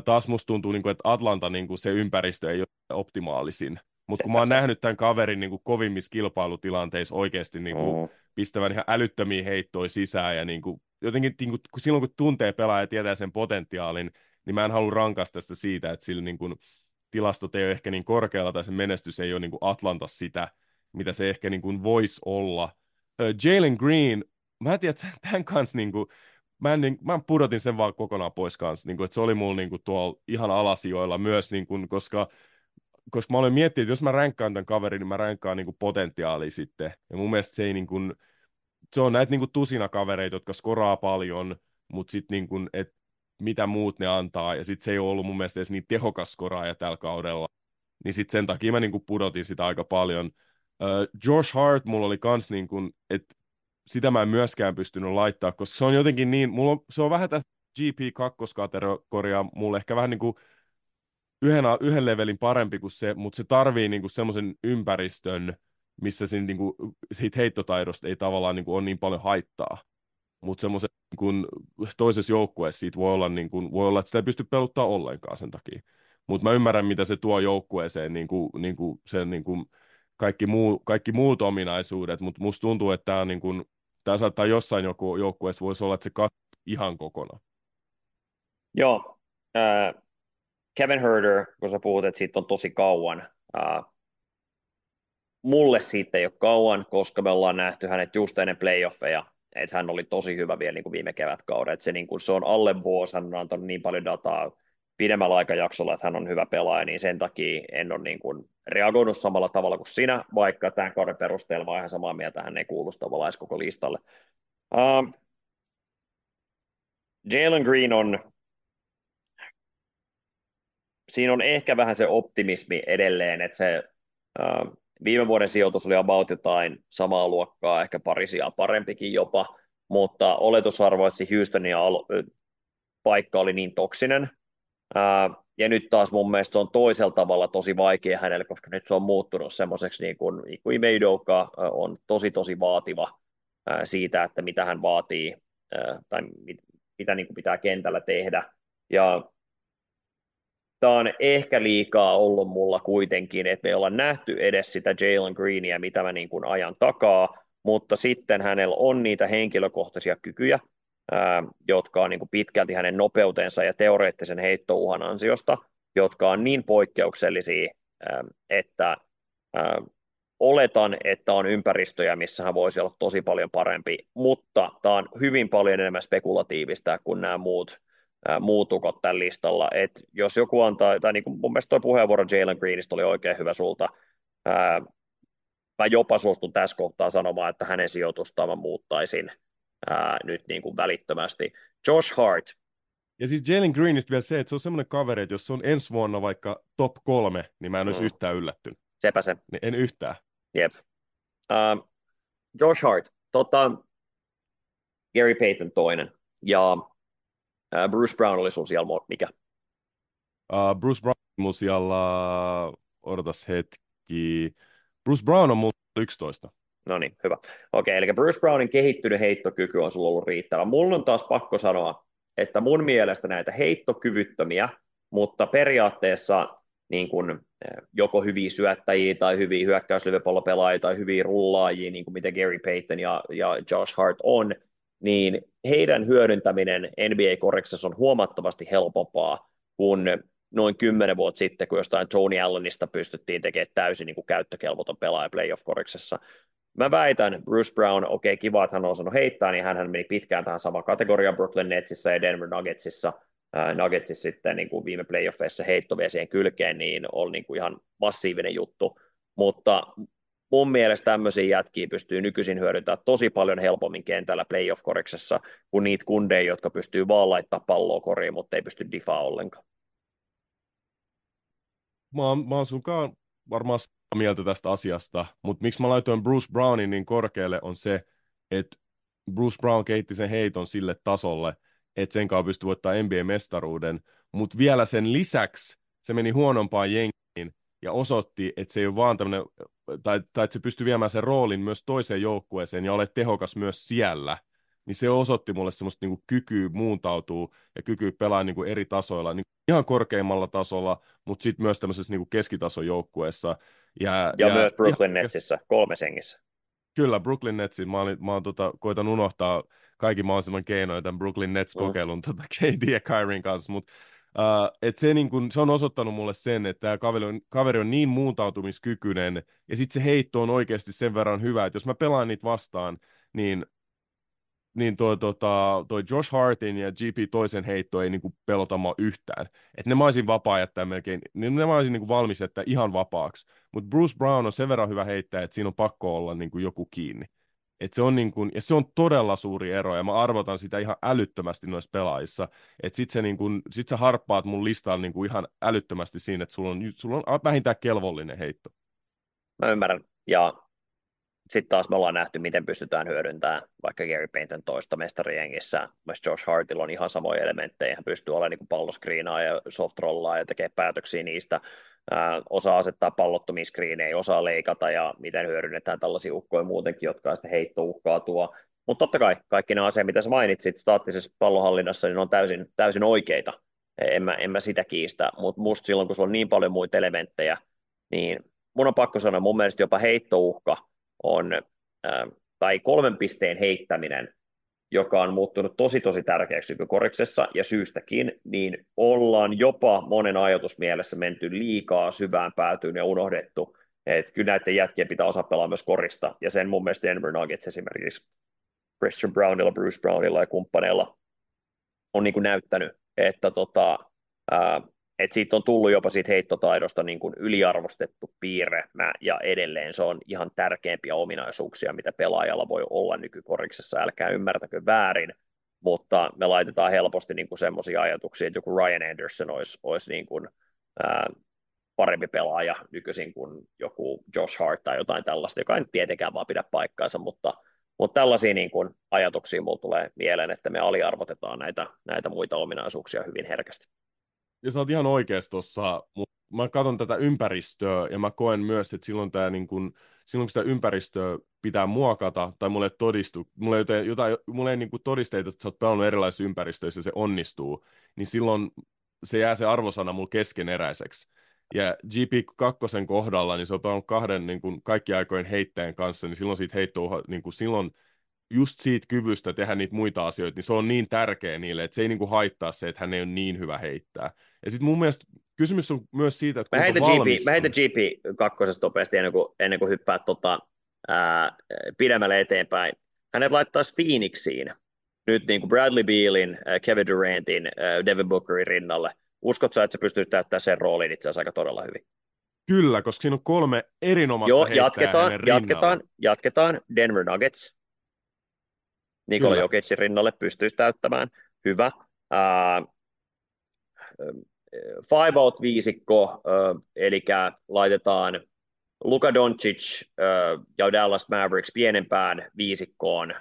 taas musta tuntuu, niinku, että Atlanta niinku, se ympäristö ei ole optimaalisin. Mutta kun mä oon nähnyt tämän kaverin niin kuin kovimmissa kilpailutilanteissa oikeasti niin kuin, mm. pistävän ihan älyttömiä heittoja sisään ja niin kuin, jotenkin niin kuin, silloin kun tuntee pelaaja ja tietää sen potentiaalin, niin mä en halua rankasta sitä siitä, että sillä niin kuin, tilastot ei ole ehkä niin korkealla tai se menestys ei ole niin kuin Atlanta sitä, mitä se ehkä niin kuin voisi olla. Jalen Green, mä en tiedä, tämän kanssa niin kuin, mä, en, niin, mä pudotin sen vaan kokonaan pois kanssa, niin kuin, että se oli mulla niin kuin, tuolla ihan alasijoilla myös, niin kuin, koska koska mä olen miettinyt, että jos mä ränkkaan tämän kaverin, niin mä ränkkaan niin kuin potentiaalia sitten. Ja mun mielestä se ei niin kuin, se on näitä niin kuin tusina kavereita, jotka skoraa paljon, mutta sitten niin kuin, että mitä muut ne antaa, ja sitten se ei ole ollut mun mielestä edes niin tehokas skoraaja tällä kaudella, niin sitten sen takia mä niinku pudotin sitä aika paljon. Uh, Josh Hart mulla oli kans niinku, että sitä mä en myöskään pystynyt laittaa, koska se on jotenkin niin, mulla on, se on vähän tässä GP2-kategoria, mulla ehkä vähän niinku yhden, yhden levelin parempi kuin se, mutta se tarvii niinku semmoisen ympäristön, missä siinä, niinku, siitä heittotaidosta ei tavallaan niinku ole niin paljon haittaa mutta semmoisen niin toisessa joukkueessa siitä voi olla, niin kuin, voi olla, että sitä ei pysty peluttaa ollenkaan sen takia. Mutta mä ymmärrän, mitä se tuo joukkueeseen, niin kuin, niin kuin sen, niin kuin kaikki, muu, kaikki muut ominaisuudet, mutta musta tuntuu, että tämä, niin saattaa jossain joku joukkueessa voisi olla, että se kat ihan kokonaan. Joo. Äh, Kevin Herder, kun sä puhut, että siitä on tosi kauan, äh, mulle siitä ei ole kauan, koska me ollaan nähty hänet just ennen playoffeja että hän oli tosi hyvä vielä niin kuin viime kevätkauden, se, niin kuin, se on alle vuosi, hän on antanut niin paljon dataa pidemmällä aikajaksolla, että hän on hyvä pelaaja, niin sen takia en ole niin kuin reagoinut samalla tavalla kuin sinä, vaikka tämän kauden perusteella vaan ihan samaa mieltä, hän ei kuulu tavallaan koko listalle. Uh, Jalen Green on, siinä on ehkä vähän se optimismi edelleen, että se uh, Viime vuoden sijoitus oli about jotain samaa luokkaa, ehkä pari sijaa parempikin jopa, mutta oletusarvo, että se Houstonin al- paikka oli niin toksinen. Ää, ja nyt taas mun mielestä on toisella tavalla tosi vaikea hänelle, koska nyt se on muuttunut semmoiseksi, niin kuin, niin kuin Imeidoka on tosi tosi vaativa ää, siitä, että mitä hän vaatii ää, tai mit, mitä niin kuin pitää kentällä tehdä. Ja tämä on ehkä liikaa ollut mulla kuitenkin, että me ei olla nähty edes sitä Jalen Greenia, mitä mä niin kuin ajan takaa, mutta sitten hänellä on niitä henkilökohtaisia kykyjä, ää, jotka on niin kuin pitkälti hänen nopeutensa ja teoreettisen heittouhan ansiosta, jotka on niin poikkeuksellisia, ää, että ää, oletan, että on ympäristöjä, missä hän voisi olla tosi paljon parempi, mutta tämä on hyvin paljon enemmän spekulatiivista kuin nämä muut muutukot tällä listalla. Et jos joku antaa, tai niin kuin mun mielestä tuo puheenvuoro Jalen Greenistä oli oikein hyvä sulta, ää, mä jopa suostun tässä kohtaa sanomaan, että hänen sijoitustaan mä muuttaisin ää, nyt niin kuin välittömästi. Josh Hart. Ja siis Jalen Greenistä vielä se, että se on semmoinen kaveri, että jos se on ensi vuonna vaikka top kolme, niin mä en olisi mm. yhtään yllättynyt. Sepä se. Niin en yhtään. Jep. Uh, Josh Hart, tota, Gary Payton toinen. Ja Bruce Brown oli sun siellä mikä? Uh, Bruce Brown mun siellä, odotas hetki. Bruce Brown on mulla 11. No niin, hyvä. Okei, eli Bruce Brownin kehittynyt heittokyky on sulla ollut riittävä. Mulla on taas pakko sanoa, että mun mielestä näitä heittokyvyttömiä, mutta periaatteessa niin kuin, joko hyviä syöttäjiä tai hyviä hyökkäyslivepallopelaajia tai hyviä rullaajia, niin kuin mitä Gary Payton ja, ja Josh Hart on, niin heidän hyödyntäminen NBA-koreksessa on huomattavasti helpompaa kuin noin kymmenen vuotta sitten, kun jostain Tony Allenista pystyttiin tekemään täysin niin kuin käyttökelvoton pelaaja playoff-koreksessa. Mä väitän, Bruce Brown, okei, okay, kiva, että hän on osannut heittää, niin hän meni pitkään tähän samaan kategoriaan Brooklyn Netsissä ja Denver Nuggetsissa. Nuggetsissa sitten niin kuin viime playoffeissa heitto siihen kylkeen, niin oli niin kuin ihan massiivinen juttu, mutta mun mielestä tämmöisiä jätkiä pystyy nykyisin hyödyntämään tosi paljon helpommin kentällä playoff-koriksessa kuin niitä kundeja, jotka pystyy vaan laittaa palloa koriin, mutta ei pysty difaa ollenkaan. Mä oon, mä oon sunkaan varmaan mieltä tästä asiasta, mutta miksi mä laitoin Bruce Brownin niin korkealle on se, että Bruce Brown keitti sen heiton sille tasolle, että sen kanssa pystyi voittaa NBA-mestaruuden, mutta vielä sen lisäksi se meni huonompaan jengiin ja osoitti, että se ei ole vaan tämmöinen, tai, tai että se pystyy viemään sen roolin myös toiseen joukkueeseen ja ole tehokas myös siellä, niin se osoitti mulle semmoista niin kykyä muuntautuu ja kykyä pelaa niin kuin eri tasoilla, niin ihan korkeimmalla tasolla, mutta sitten myös tämmöisessä niin kuin keskitason joukkueessa. Ja, ja, ja myös Brooklyn ja, Netsissä, kolme sengissä. Kyllä, Brooklyn Netsin. Mä, olin, mä oon, tota, koitan unohtaa kaikki mahdollisimman keinoin tämän Brooklyn Nets-kokeilun mm. tota, KD ja Kyrien kanssa, mutta uh, et se, niin kun, se on osoittanut mulle sen, että tämä kaveri on, kaveri on niin muuntautumiskykyinen, ja sitten se heitto on oikeasti sen verran hyvä, että jos mä pelaan niitä vastaan, niin niin toi, tota, toi Josh Hartin ja GP toisen heitto ei niinku pelota mua yhtään. Et ne mä olisin vapaa jättää melkein, niin ne mä olisin niinku valmis jättää ihan vapaaksi. Mutta Bruce Brown on sen verran hyvä heittäjä, että siinä on pakko olla niinku joku kiinni. Et se on niinku, ja se on todella suuri ero, ja mä arvotan sitä ihan älyttömästi noissa pelaajissa. Että sit, se niinku, sit sä harppaat mun listaan niinku ihan älyttömästi siinä, että sulla on, sulla on vähintään kelvollinen heitto. Mä ymmärrän, ja sitten taas me ollaan nähty, miten pystytään hyödyntämään vaikka Gary Payton toista mestarijengissä. Myös Josh Hartilla on ihan samoja elementtejä. Hän pystyy olemaan niin palloskriinaa ja soft rollaa ja tekee päätöksiä niistä. Osaa asettaa pallottomia screenejä, osaa leikata ja miten hyödynnetään tällaisia ukkoja muutenkin, jotka sitten heittouhkaa tuo. Mutta totta kai kaikki nämä asiat, mitä sä mainitsit staattisessa pallonhallinnassa, niin on täysin, täysin oikeita. En mä, en mä sitä kiistä, mutta musta silloin, kun sulla on niin paljon muita elementtejä, niin mun on pakko sanoa, mun mielestä jopa heittouhka – on, tai kolmen pisteen heittäminen, joka on muuttunut tosi tosi tärkeäksi nykykoriksessa ja syystäkin, niin ollaan jopa monen ajatusmielessä menty liikaa syvään päätyyn ja unohdettu, että kyllä näiden jätkien pitää osaa pelaa myös korista, ja sen mun mielestä Denver Nuggets esimerkiksi Christian Brownilla, Bruce Brownilla ja kumppaneilla on niin kuin näyttänyt, että tota, ää, et siitä on tullut jopa siitä heittotaidosta niin kuin yliarvostettu piirre, mä, ja edelleen se on ihan tärkeimpiä ominaisuuksia, mitä pelaajalla voi olla nykykoriksessa, älkää ymmärtäkö väärin, mutta me laitetaan helposti niin kuin semmoisia ajatuksia, että joku Ryan Anderson olisi, olisi niin kuin, ää, parempi pelaaja nykyisin kuin joku Josh Hart tai jotain tällaista, joka ei tietenkään vaan pidä paikkaansa, mutta, mutta tällaisia niin kuin ajatuksia mulla tulee mieleen, että me aliarvotetaan näitä, näitä muita ominaisuuksia hyvin herkästi ja sä oot ihan oikeassa tuossa, mutta mä katson tätä ympäristöä ja mä koen myös, että silloin, tää, niin kun, silloin kun sitä ympäristöä pitää muokata tai mulle todistu, mulle ei, jotain, mulle ei niin todisteita, että sä oot pelannut erilaisissa ympäristöissä ja se onnistuu, niin silloin se jää se arvosana mulle keskeneräiseksi. Ja GP2 kohdalla, niin se on pelannut kahden niin kuin kaikki aikojen heittäjän kanssa, niin silloin siitä heittoa, niin kuin silloin just siitä kyvystä tehdä niitä muita asioita, niin se on niin tärkeä niille, että se ei niinku haittaa se, että hän ei ole niin hyvä heittää. Ja sitten mun mielestä kysymys on myös siitä, että mä heitän, GP, mä heitän GP kakkosesta nopeasti ennen kuin, ennen kuin hyppää tota, ää, pidemmälle eteenpäin. Hänet laittaisi Phoenixiin nyt niin kuin Bradley Bealin, Kevin Durantin, Devin Bookerin rinnalle. Uskotko että se pystyy täyttämään sen roolin itse asiassa aika todella hyvin? Kyllä, koska siinä on kolme erinomaista Joo, jatketaan, jatketaan, jatketaan Denver Nuggets, Nikola Jokicin rinnalle pystyisi täyttämään. Hyvä. Uh, five out viisikko, eli laitetaan Luka Doncic ja Dallas Mavericks pienempään viisikkoon,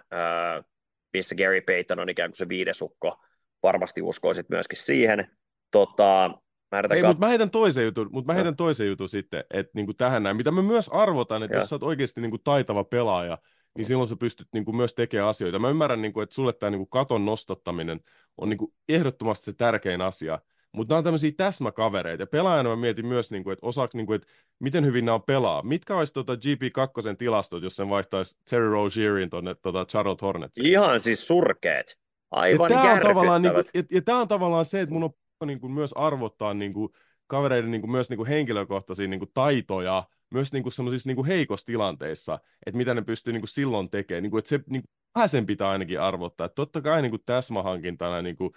missä Gary Payton on ikään kuin se viidesukko. Varmasti uskoisit myöskin siihen. Tota, Mä Ei, kat... mutta mä heitän toisen jutun, mutta mä heitän toisen jutun sitten, että niinku tähän näin, mitä mä myös arvotan, että ja. jos sä oot oikeasti niinku taitava pelaaja, niin silloin sä pystyt niin kuin myös tekemään asioita. Mä ymmärrän, niin kuin, että sulle tämä niin kuin katon nostattaminen on niin kuin ehdottomasti se tärkein asia, mutta nämä on tämmöisiä täsmäkavereita. Ja pelaajana mä mietin myös, niin kuin, että osaako, niin kuin, että miten hyvin nämä pelaa. Mitkä olisi tuota GP2 tilastot, jos sen vaihtaisi Terry Rozierin tuonne tuota Charlotte Hornets? Ihan siis surkeet. Aivan ja tämä on tavallaan, niin kuin, ja, ja tämä on tavallaan se, että mun on niin kuin, myös arvottaa niin kuin, kavereiden niin kuin, myös niin kuin henkilökohtaisia niin kuin, taitoja, myös niin kuin semmoisissa niin kuin heikossa tilanteissa, että mitä ne pystyy niin kuin silloin tekemään, niin kuin, että se niin kuin, vähän sen pitää ainakin arvottaa, totta kai niin kuin täsmähankintana niin kuin,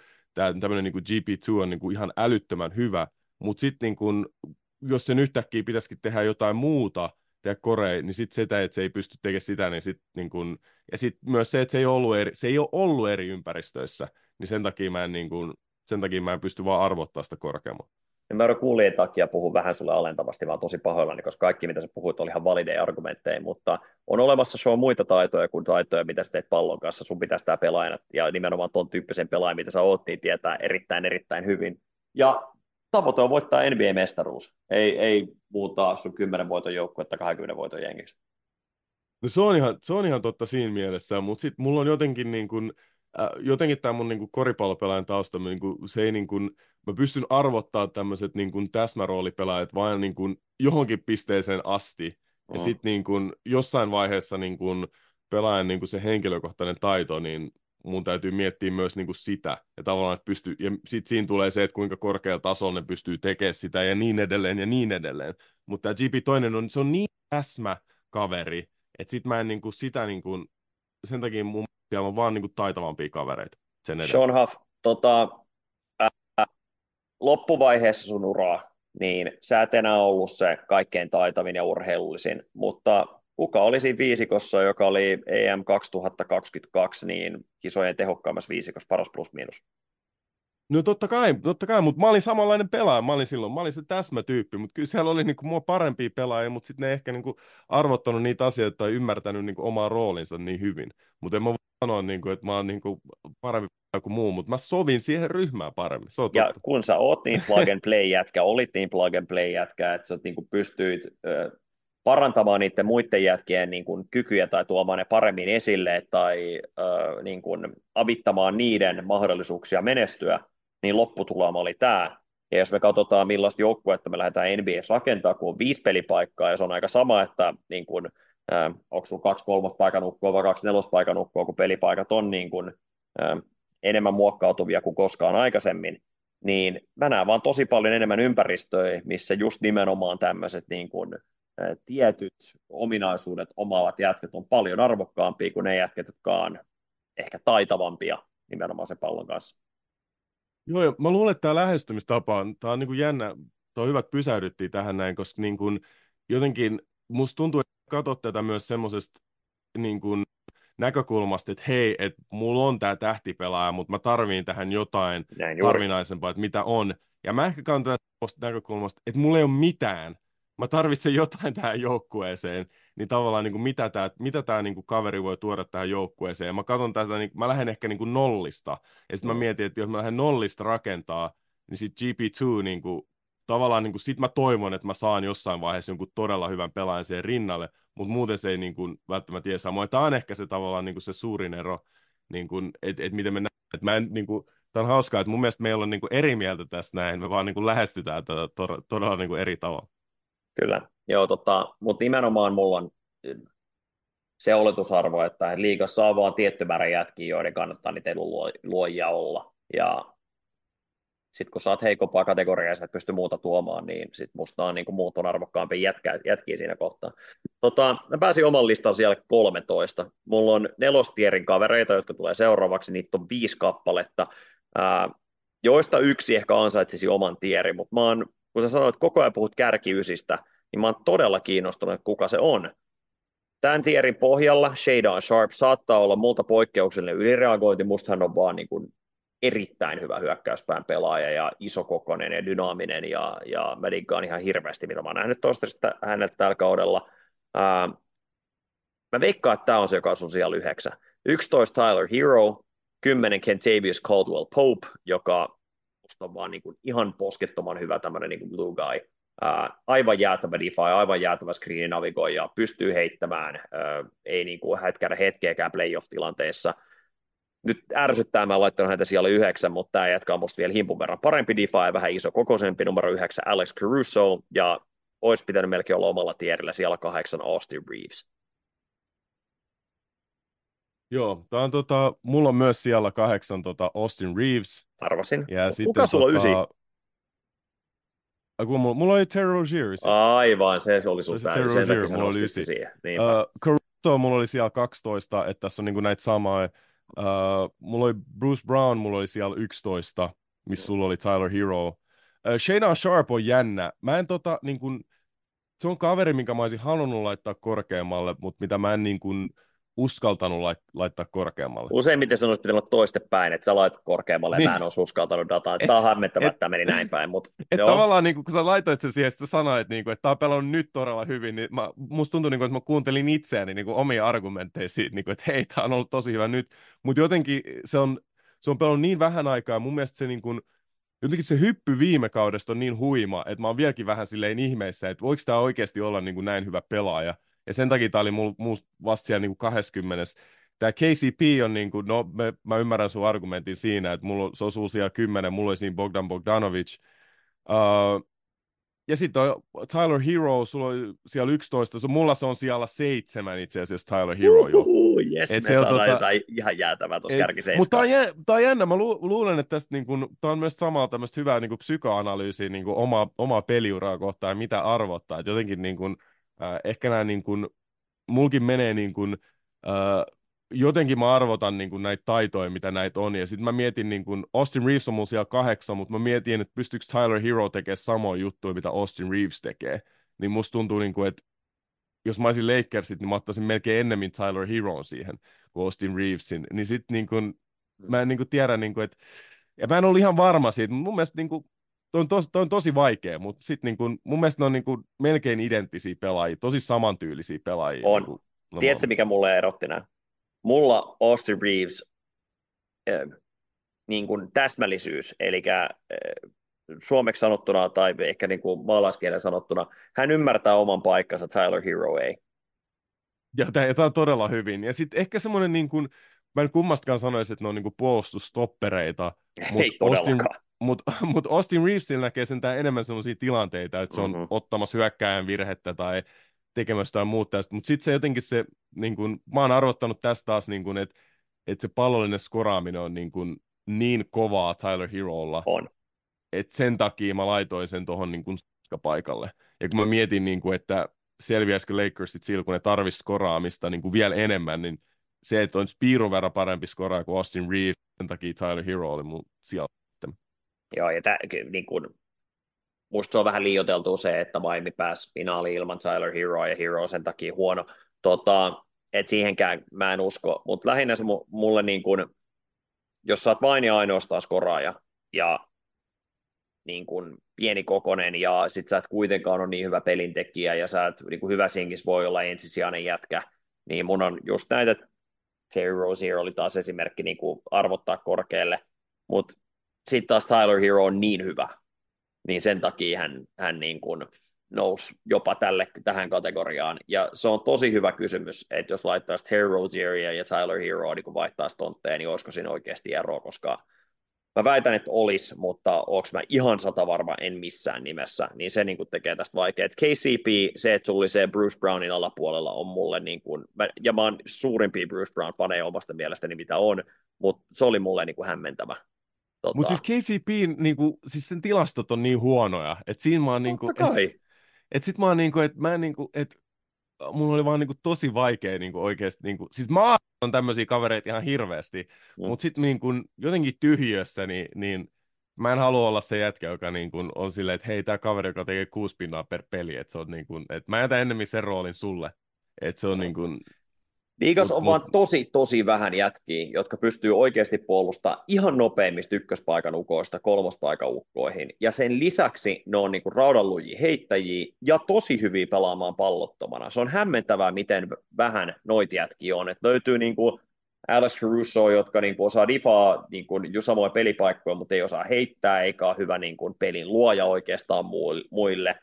tämmöinen niin GP2 on niin kuin ihan älyttömän hyvä, mutta sitten niin kuin, jos sen yhtäkkiä pitäisikin tehdä jotain muuta, tehdä korei, niin sitten sitä, että se ei pysty tekemään sitä, niin sitten niin kun, ja sitten myös se, että se ei, ollut eri, se ei ole ollut eri ympäristöissä, niin sen takia mä en, niin kun, sen takia mä en pysty vaan arvottaa sitä korkeammin. Mä kuulin takia puhun vähän sulle alentavasti, vaan tosi pahoillani, koska kaikki mitä sä puhuit oli ihan valideja argumentteja, mutta on olemassa show muita taitoja kuin taitoja, mitä sä teet pallon kanssa. Sun pitäisi tämä pelaajana ja nimenomaan ton tyyppisen pelaajan, mitä sä oot, niin tietää erittäin erittäin hyvin. Ja tavoite on voittaa NBA-mestaruus, ei, ei muuttaa sun 10 voiton joukkuetta 20 voiton jengiksi. No se on ihan, se on ihan totta siinä mielessä, mutta sitten mulla on jotenkin niin kuin, äh, jotenkin tämä mun niin koripallopelaajan tausta, niin kuin, se ei niin kuin, mä pystyn arvottaa tämmöiset niin kuin täsmäroolipelaajat vain niin kuin johonkin pisteeseen asti, ja mm. sitten niin kuin, jossain vaiheessa niin kuin, pelaajan niin kuin se henkilökohtainen taito, niin mun täytyy miettiä myös niin kuin sitä, ja tavallaan, että pystyy, ja sitten siinä tulee se, että kuinka korkealla tasolla ne pystyy tekemään sitä, ja niin edelleen, ja niin edelleen. Mutta tämä GP toinen on, se on niin täsmä kaveri, että sit mä en niin kuin sitä niin kuin, sen takia mun siellä on vaan niin kuin taitavampia kavereita. Sen Sean Huff, tota, ää, loppuvaiheessa sun uraa, niin sä et enää ollut se kaikkein taitavin ja urheilullisin, mutta kuka oli siinä viisikossa, joka oli EM 2022, niin kisojen tehokkaimmassa viisikossa paras plus miinus? No totta kai, totta kai, mutta mä olin samanlainen pelaaja, mä olin silloin, mä olin se täsmätyyppi, mutta kyllä siellä oli niinku mua parempia pelaajia, mutta sitten ne ehkä niinku arvottanut niitä asioita tai ymmärtänyt niinku omaa roolinsa niin hyvin. Mutta en mä voi sanoa, niinku, että mä oon niinku parempi kuin muu, mutta mä sovin siihen ryhmään paremmin. Se on ja kun sä oot niin plug and play jätkä, olit niin plug and play jätkä, että sä niinku pystyit parantamaan niiden muiden jätkien niin kuin, kykyjä tai tuomaan ne paremmin esille tai äh, niin kuin, avittamaan niiden mahdollisuuksia menestyä, niin lopputulema oli tämä. Ja jos me katsotaan, millaista joukkuetta me lähdetään NBA rakentaa, kun on viisi pelipaikkaa, ja se on aika sama, että niin kuin, äh, onko sulla kaksi kolmas paikanukkoa vai kaksi paikanukkoa, kun pelipaikat on niin kuin, äh, enemmän muokkautuvia kuin koskaan aikaisemmin, niin mä näen vaan tosi paljon enemmän ympäristöjä, missä just nimenomaan tämmöiset niin kuin, tietyt ominaisuudet omaavat jätket on paljon arvokkaampia kuin ne jätket, jotka on ehkä taitavampia nimenomaan sen pallon kanssa. Joo, ja mä luulen, että tämä lähestymistapa on, tämä on niin kuin jännä, tuo hyvä, että pysähdyttiin tähän näin, koska niin kuin, jotenkin musta tuntuu, että katsot tätä myös semmoisesta niin kuin, näkökulmasta, että hei, että mulla on tämä tähtipelaaja, mutta mä tarviin tähän jotain harvinaisempaa, että mitä on. Ja mä ehkä kannan tästä näkökulmasta, että mulla ei ole mitään, mä tarvitsen jotain tähän joukkueeseen, niin tavallaan niin kuin mitä tämä, mitä tämä niin kuin kaveri voi tuoda tähän joukkueeseen. Ja mä katson tätä, niin mä lähden ehkä niin kuin nollista, ja sitten mä mietin, että jos mä lähden nollista rakentaa, niin sitten GP2 niin kuin, tavallaan niin kuin, sit mä toivon, että mä saan jossain vaiheessa jonkun todella hyvän pelaajan siihen rinnalle, mutta muuten se ei niin kuin, välttämättä tiedä samoin. Tämä on ehkä se tavallaan niin kuin se suurin ero, niin kuin, että et miten me näemme. Että mä en, niin kuin, Tämä on hauskaa, että mun mielestä meillä on niin kuin eri mieltä tästä näin, me vaan niin kuin lähestytään tätä todella, todella niin kuin eri tavalla. Kyllä, joo, tota, mutta nimenomaan mulla on se oletusarvo, että liigassa on vaan tietty määrä jätkiä, joiden kannattaa niitä luojia olla. Ja sitten kun saat heikompaa kategoriaa ja sä et pysty muuta tuomaan, niin sitten musta on niin muut on arvokkaampi jätkä, jätkiä siinä kohtaa. Tota, mä pääsin oman listan siellä 13. Mulla on nelostierin kavereita, jotka tulee seuraavaksi, niitä on viisi kappaletta, ää, joista yksi ehkä ansaitsisi oman tierin, mutta mä oon kun sä sanoit, että koko ajan puhut kärkiysistä, niin mä oon todella kiinnostunut, että kuka se on. Tämän tierin pohjalla Shadon Sharp saattaa olla multa poikkeuksellinen ylireagointi, musta hän on vaan niin kuin erittäin hyvä hyökkäyspään pelaaja ja isokokoinen ja dynaaminen ja, ja mä diggaan ihan hirveästi, mitä mä oon nähnyt tuosta häneltä tällä kaudella. Ää, mä veikkaan, että tämä on se, joka on siellä yhdeksän. 11 Tyler Hero, 10 Kentavious Caldwell Pope, joka on vaan niin kuin ihan poskettoman hyvä tämmöinen niin kuin blue guy. Ää, aivan jäätävä DeFi, aivan jäätävä screen navigoija, pystyy heittämään, ää, ei niin kuin hätkädä hetkeäkään playoff-tilanteessa. Nyt ärsyttää, mä laittanut häntä siellä yhdeksän, mutta tämä jatkaa musta vielä himpun verran parempi DeFi, vähän iso kokoisempi, numero yhdeksän Alex Caruso, ja olisi pitänyt melkein olla omalla tierillä siellä kahdeksan Austin Reeves. Joo, tää on tota, mulla on myös siellä kahdeksan tota Austin Reeves. Arvasin. Ja Kuka sitten, sulla on tota, ysi? Kun mulla, mulla oli Terry Rozier. Aivan, se oli sun se, Terry Rozier, mulla oli ysi. Siihen. Uh, Caruso mulla oli siellä 12, että tässä on niinku näitä samaa. Uh, mulla oli Bruce Brown, mulla oli siellä 11, missä sulla oli Tyler Hero. Uh, Shayna Sharp on jännä. Mä en tota, niin kun, se on kaveri, minkä mä olisin halunnut laittaa korkeammalle, mutta mitä mä en niin kun, uskaltanut lait- laittaa korkeammalle. Useimmiten se olisi pitänyt olla toistepäin, että sä laitat korkeammalle niin. ja mä en olisi uskaltanut dataa. Et, tämä on hämmentävää, että tämä meni näin päin. Mutta, et tavallaan niin kun sä laitoit sen siihen, että sä sanoit, niin kuin, että tämä on pelannut nyt todella hyvin, niin mä, musta tuntui, niin kuin, että mä kuuntelin itseäni niin kuin omia argumentteja siitä, niin kuin, että hei, tämä on ollut tosi hyvä nyt. Mutta jotenkin se on, se on pelannut niin vähän aikaa, ja mun mielestä se niin kuin, jotenkin se hyppy viime kaudesta on niin huima, että mä oon vieläkin vähän silleen ihmeissä, että voiko tämä oikeasti olla niin kuin näin hyvä pelaaja. Ja sen takia tämä oli mulla mul vasta siellä niin kuin 20. Tämä KCP on, niin kuin, no me, mä ymmärrän sun argumentin siinä, että mulla, se osuu siellä 10, mulla oli siinä Bogdan Bogdanovic. Uh, ja sitten Tyler Hero, sulla oli siellä 11, so, mulla se on siellä seitsemän itse asiassa Tyler Hero jo. Uhuhu, yes, et me saadaan tota, jotain ihan jäätävää tuossa kärki Mutta tämä on, jä, on jännä, mä lu, luulen, että tästä niin kun, tää on myös samaa tämmöistä hyvää niin psykoanalyysiä niin omaa, omaa peliuraa kohtaan mitä arvottaa. Et jotenkin niin kun, äh, ehkä nämä niin kuin, mulkin menee niin kuin, äh, jotenkin mä arvotan niin kuin näitä taitoja, mitä näitä on, ja sitten mä mietin, niin kuin, Austin Reeves on mun siellä kahdeksan, mutta mä mietin, että pystyykö Tyler Hero tekemään samoja juttuja, mitä Austin Reeves tekee, niin musta tuntuu, niin kuin, että jos mä olisin Lakersit, niin mä ottaisin melkein ennemmin Tyler Heroon siihen kuin Austin Reevesin, niin sitten niin kuin, mä en niin kuin tiedä, niin kuin, että ja mä en ole ihan varma siitä, mutta mun mielestä niin kuin, toi on, tos, toi on tosi vaikea, mutta sitten niin mun mielestä ne on niin kuin melkein identtisiä pelaajia, tosi samantyylisiä pelaajia. On. Niin kuin, Tiedätkö, mikä mulle erotti nämä? Mulla Austin Reeves äh, niin kuin täsmällisyys, eli äh, suomeksi sanottuna tai ehkä niin kuin maalaiskielen sanottuna, hän ymmärtää oman paikkansa, Tyler Hero ei. Ja tämä on todella hyvin. Ja sitten ehkä semmoinen, niin kuin, mä en kummastakaan sanoisi, että ne on niin kuin puolustusstoppereita. Ei Austin, mutta mut Austin Reevesillä näkee sentään enemmän sellaisia tilanteita, että se on mm-hmm. ottamassa hyökkäjän virhettä tai tekemässä jotain muuta. Mutta sitten se jotenkin se, niin kun, mä oon arvottanut tästä taas, niin kun, että et se pallollinen skoraaminen on niin, kun, niin kovaa Tyler Herolla. On. Että sen takia mä laitoin sen tuohon niin paikalle. Ja kun mä mietin, niin kun, että selviäisikö Lakersit silloin, kun ne tarvitsisi skoraamista niin vielä enemmän, niin se, että on piirun verran parempi skoraa kuin Austin Reeves, sen takia Tyler Hero oli mun sieltä. Joo, ja tä, niin kun, musta se on vähän liioteltu se, että Miami pääsi finaaliin ilman Tyler Hero ja Hero sen takia huono. Tota, et siihenkään mä en usko, mutta lähinnä se mulle niin kun, jos sä oot vain ja ainoastaan skoraaja ja niin kuin pieni kokonen ja sit sä et kuitenkaan ole niin hyvä pelintekijä ja sä et niin kuin hyvä sinkis voi olla ensisijainen jätkä, niin mun on just näitä, Terry Rozier oli taas esimerkki niin kuin arvottaa korkealle, mutta sitten taas Tyler Hero on niin hyvä, niin sen takia hän, hän niin kuin nousi jopa tälle, tähän kategoriaan. Ja se on tosi hyvä kysymys, että jos laittaisi Terry Rozieria ja Tyler Hero niin vaihtaa tontteja, niin olisiko siinä oikeasti eroa, koska mä väitän, että olisi, mutta onko mä ihan sata varma, en missään nimessä, niin se niin kuin tekee tästä vaikeaa. KCP, se, että sulla oli se Bruce Brownin alapuolella on mulle, niin kuin, ja mä oon suurimpia Bruce Brown-faneja omasta mielestäni, mitä on, mutta se oli mulle niin kuin hämmentävä. Tota... Mutta siis KCP, niinku, siis sen tilastot on niin huonoja, että siinä mä oon niinku, et, et sit mä oon niinku, että mä en niinku, että mulla oli vaan niinku tosi vaikea niinku oikeasti, niinku, siis mä oon tämmöisiä kavereita ihan hirveästi, mm. mutta sitten niinku, jotenkin tyhjössä, niin, niin mä en halua olla se jätkä, joka niin kuin on silleen, että hei, tämä kaveri, joka tekee kuusi pinnaa per peli, että se on niin kuin, että mä jätän ennemmin sen roolin sulle, että se on niin kuin, Liigas on vaan tosi, tosi vähän jätkiä, jotka pystyy oikeasti puolustamaan ihan nopeimmista ykköspaikan ukoista kolmospaikan ukkoihin. Ja sen lisäksi ne on niinku raudanlujia heittäjiä ja tosi hyviä pelaamaan pallottomana. Se on hämmentävää, miten vähän noita jätkiä on. Et löytyy niinku Alex Caruso, jotka niinku osaa difaa niinku jo samoja pelipaikkoja, mutta ei osaa heittää, eikä ole hyvä niinku pelin luoja oikeastaan muille.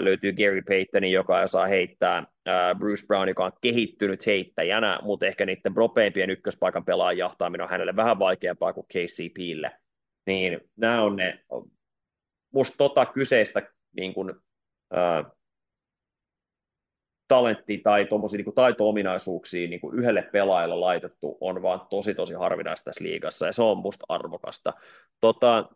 Löytyy Gary Payton, joka saa heittää, ää, Bruce Brown, joka on kehittynyt heittäjänä, mutta ehkä niiden propeimpien ykköspaikan pelaajien jahtaaminen on hänelle vähän vaikeampaa kuin KCPlle. Niin nämä on ne, musta tota kyseistä niin kun, ää, talentti tai niin taito-ominaisuuksia niin kuin yhdelle pelaajalle laitettu on vaan tosi tosi harvinaista tässä liigassa ja se on musta arvokasta. Tota,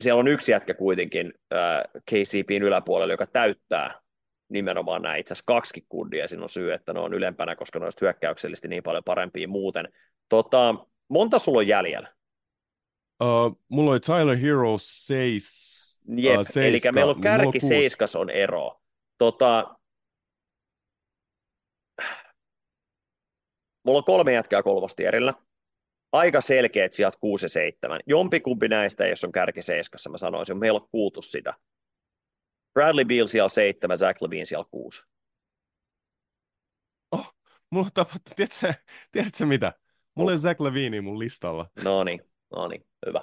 siellä on yksi jätkä kuitenkin äh, KCPin yläpuolella, joka täyttää nimenomaan nämä itse asiassa kaksi kundia siinä on syy, että ne on ylempänä, koska ne on hyökkäyksellisesti niin paljon parempia muuten. Tota, monta sulla on jäljellä? Uh, mulla oli Tyler Hero 7. Jep, uh, eli meillä on kärki niin seiskas on ero. Tota, mulla on kolme jätkää kolmostierillä. Aika selkeät sijat 6 ja 7. Jompikumpi näistä, jos on kärki seiskassa, mä sanoisin, meillä on kuultu sitä. Bradley Beal siellä 7, Zach Levine siellä 6. Oh, mulla tapahtuu, tiedätkö, tiedätkö mitä? Mulla oh. on Zach Levine mun listalla. No niin, no niin, hyvä.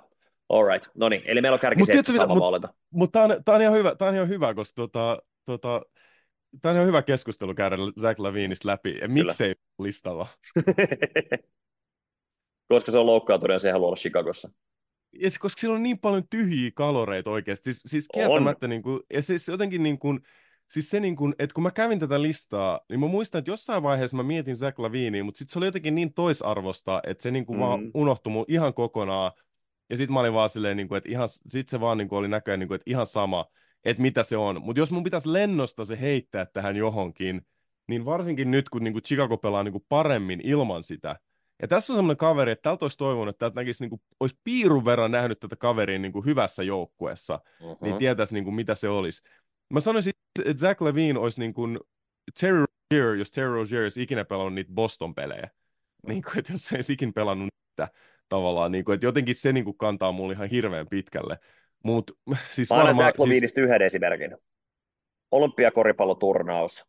All right, no niin, eli meillä on kärki mut sama Mutta mut tää, on, tää, on ihan hyvä, tää on ihan hyvä, koska tota, tota, tää on ihan hyvä keskustelu käydä Zach Levinistä läpi. Ja miksei listalla? koska se on loukkaantunut ja se ei halua olla Chicagossa. Ja se, koska siellä on niin paljon tyhjiä kaloreita oikeasti. Siis, siis kieltämättä, niin kuin, ja siis jotenkin niin kuin, siis se niin kuin, että kun mä kävin tätä listaa, niin mä muistan, että jossain vaiheessa mä mietin Zach Lavinia, mutta sitten se oli jotenkin niin toisarvosta, että se niin kuin mm. vaan unohtui mun ihan kokonaan. Ja sitten mä olin vaan silleen, niin kuin, että ihan, sit se vaan niin kuin oli näköjään, niin kuin, että ihan sama, että mitä se on. Mutta jos mun pitäisi lennosta se heittää tähän johonkin, niin varsinkin nyt, kun niin kuin Chicago pelaa niin kuin paremmin ilman sitä, ja tässä on semmoinen kaveri, että tältä olisi toivonut, että täältä näkisi, niin kuin, olisi piirun verran nähnyt tätä kaveria niin kuin hyvässä joukkueessa, uh-huh. niin tietäisi, niin kuin, mitä se olisi. Mä sanoisin, että Zach Levine olisi niin kuin Terry Rozier, jos Terry Rozier olisi ikinä pelannut niitä Boston-pelejä. Niin kuin, että jos se ei ikinä pelannut niitä tavallaan, niin kuin, että jotenkin se niin kuin, kantaa mulle ihan hirveän pitkälle. Mut, siis Mä annan Zach Levineistä siis... yhden esimerkin. Olympiakoripalloturnaus.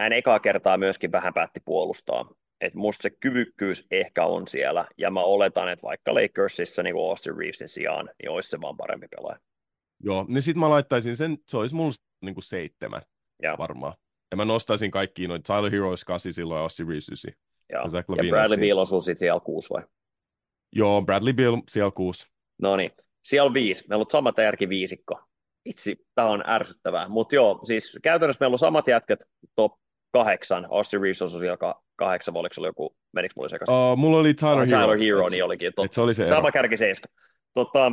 Hän ekaa kertaa myöskin vähän päätti puolustaa että musta se kyvykkyys ehkä on siellä, ja mä oletan, että vaikka Lakersissa niin Austin Reevesin sijaan, niin olisi se vaan parempi pelaaja. Joo, niin sit mä laittaisin sen, se olisi mulla niin kuin seitsemän ja. varmaan. Ja mä nostaisin kaikki noita Tyler Heroes 8 silloin ja Austin Reeves 9. Ja, ja Bradley Beal osuu sitten siellä kuusi vai? Joo, Bradley Beal siellä kuusi. No niin, siellä on viisi. Meillä on samat järki viisikko. Itse, tämä on ärsyttävää. Mutta joo, siis käytännössä meillä on samat jätkät top kahdeksan. Austin Reeves osui siellä kahdeksan, vai oliko se joku, menikö mulle sekaisin? Uh, mulla oli Tyler, oh, Tyler Hero. Hero, niin olikin. Tot, se oli se Sama kärki seiska. Tota,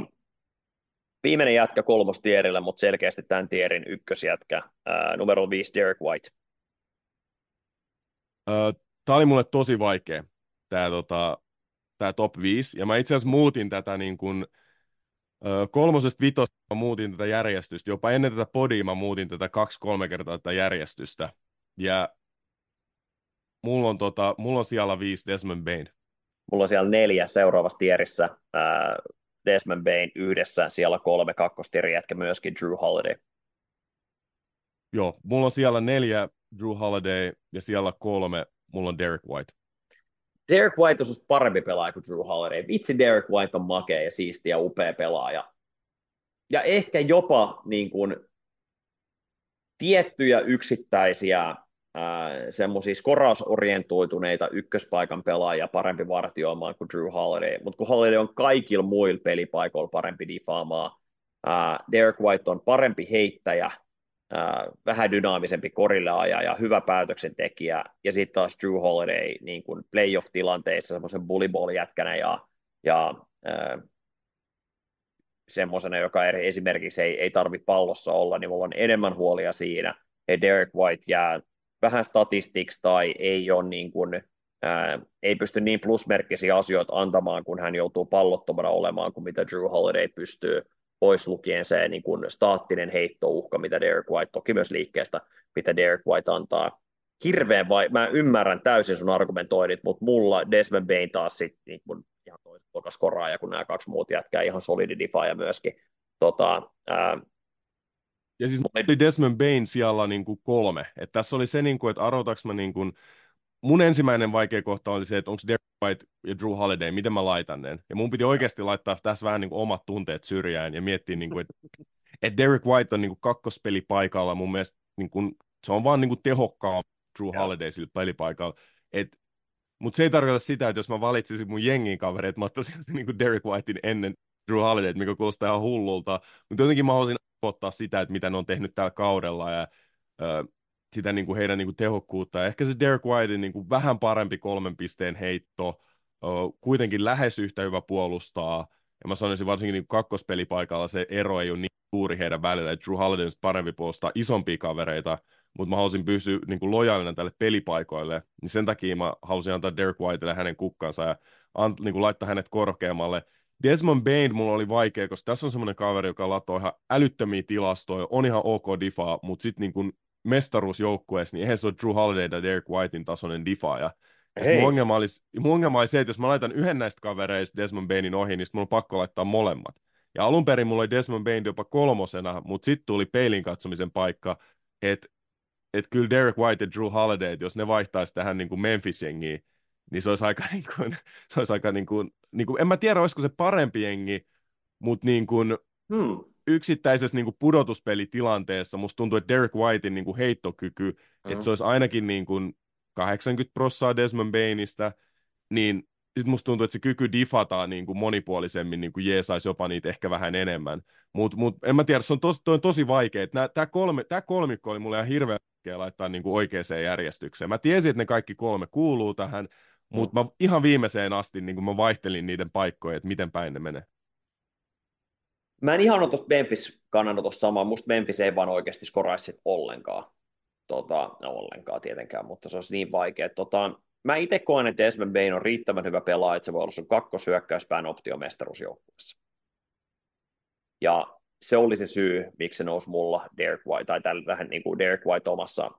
viimeinen jätkä kolmostierillä, mutta selkeästi tämän tierin ykkösjätkä, uh, numero viisi Derek White. Uh, tämä oli mulle tosi vaikea, tämä tota, tää top 5, ja mä itse asiassa muutin tätä niin kuin, uh, kolmosesta vitosta mä muutin tätä järjestystä, jopa ennen tätä podia mä muutin tätä kaksi-kolme kertaa tätä järjestystä, ja mulla on, tota, mulla on siellä viisi Desmond Bain. Mulla on siellä neljä seuraavassa tierissä. Ää, Desmond Bain yhdessä, siellä kolme kakkostieri jätkä myöskin Drew Holiday. Joo, mulla on siellä neljä Drew Holiday ja siellä kolme, mulla on Derek White. Derek White on parempi pelaaja kuin Drew Holiday. Vitsi Derek White on makea ja siisti ja upea pelaaja. Ja ehkä jopa niin kuin, tiettyjä yksittäisiä semmoisia skorausorientoituneita ykköspaikan pelaajia parempi vartioimaan kuin Drew Holiday, mutta kun Holiday on kaikilla muilla pelipaikoilla parempi difaamaan, ää, Derek White on parempi heittäjä, vähän dynaamisempi korille ja hyvä päätöksentekijä, ja sitten taas Drew Holiday niin kuin playoff-tilanteissa semmoisen bullyball jätkänä ja, ja ää, semmoisena, joka esimerkiksi ei, ei tarvitse pallossa olla, niin mulla on enemmän huolia siinä, että Derek White jää vähän statistiksi tai ei, ole niin kuin, ää, ei pysty niin plusmerkkisiä asioita antamaan, kun hän joutuu pallottomana olemaan kuin mitä Drew Holiday pystyy, pois lukien se niin kuin staattinen heittouhka, mitä Derek White, toki myös liikkeestä, mitä Derek White antaa. Hirveän vai, mä ymmärrän täysin sun argumentoinnit, mutta mulla Desmond Bain taas sitten niin kuin ihan toispokas koraaja, kun nämä kaksi muut jätkää ihan solidi defaaja myöskin. Tota, ää, ja siis oli Desmond Bain siellä niin kuin kolme. Et tässä oli se, niin kuin, että arvotaanko mä niin kuin, mun ensimmäinen vaikea kohta oli se, että onko Derek White ja Drew Holiday, miten mä laitan ne. Ja mun piti oikeasti laittaa tässä vähän niin kuin omat tunteet syrjään ja miettiä, niin kuin, että, että Derek White on niin kuin kakkospeli paikalla. Mun mielestä niin kuin, se on vaan niin kuin tehokkaan Drew Holiday sillä pelipaikalla. Et, mutta se ei tarkoita sitä, että jos mä valitsisin mun jengin kavereita, mä ottaisin niin kuin Derek Whitein ennen Drew Holiday, mikä kuulostaa ihan hullulta. Mutta jotenkin mä haluaisin ottaa sitä, että mitä ne on tehnyt tällä kaudella ja ö, sitä niin kuin heidän niin kuin tehokkuutta. Ja ehkä se Derek Whitein niin kuin vähän parempi kolmen pisteen heitto, ö, kuitenkin lähes yhtä hyvä puolustaa. Ja mä sanoisin varsinkin niin kakkospelipaikalla se ero ei ole niin suuri heidän välillä, että Drew Holiday on parempi puolustaa isompia kavereita, mutta mä halusin pysyä niin kuin lojaalina tälle pelipaikoille, niin sen takia mä halusin antaa Derek Whiteille hänen kukkansa ja ant, niin kuin laittaa hänet korkeammalle. Desmond Bain mulla oli vaikea, koska tässä on semmoinen kaveri, joka latoo ihan älyttömiä tilastoja, on ihan ok difa, mutta sitten niin kuin mestaruusjoukkueessa, niin eihän se ole Drew Holiday tai Derek Whitein tasoinen difaaja. Mun ongelma, olisi, mun ongelma oli se, että jos mä laitan yhden näistä kavereista Desmond Bainin ohi, niin sitten mulla on pakko laittaa molemmat. Ja alun perin mulla oli Desmond Bain jopa kolmosena, mutta sitten tuli peilin katsomisen paikka, että et kyllä Derek White ja Drew Holiday, että jos ne vaihtaisi tähän niin kuin Memphis-jengiin, niin se olisi aika, niin kuin, se olisi aika niin kuin, niin kuin, en mä tiedä, olisiko se parempi jengi, mutta niin kuin, hmm. yksittäisessä niin kuin pudotuspelitilanteessa musta tuntuu, että Derek Whitein niin kuin heittokyky, hmm. että se olisi ainakin niin kuin 80 prossaa Desmond Bainista, niin sitten musta tuntuu, että se kyky difata niin kuin monipuolisemmin niin kuin jeesaisi jopa niitä ehkä vähän enemmän. Mutta mut, en mä tiedä, se on tosi, on tosi vaikea. Tämä kolme, tää kolmikko oli mulle ihan hirveä laittaa niin kuin oikeaan järjestykseen. Mä tiesin, että ne kaikki kolme kuuluu tähän, mutta mä ihan viimeiseen asti niin mä vaihtelin niiden paikkoja, että miten päin ne menee. Mä en ihan ole tuosta Memphis kannanotosta samaa. Musta Memphis ei vaan oikeasti skoraisi ollenkaan. Tota, no ollenkaan tietenkään, mutta se olisi niin vaikea. Tota, mä itse koen, että Desmond Bain on riittävän hyvä pelaaja, että se voi olla sun kakkoshyökkäyspään optio mestaruusjoukkueessa. Ja se oli se syy, miksi se nousi mulla Derek White, tai tällä vähän niin kuin Derek White omassa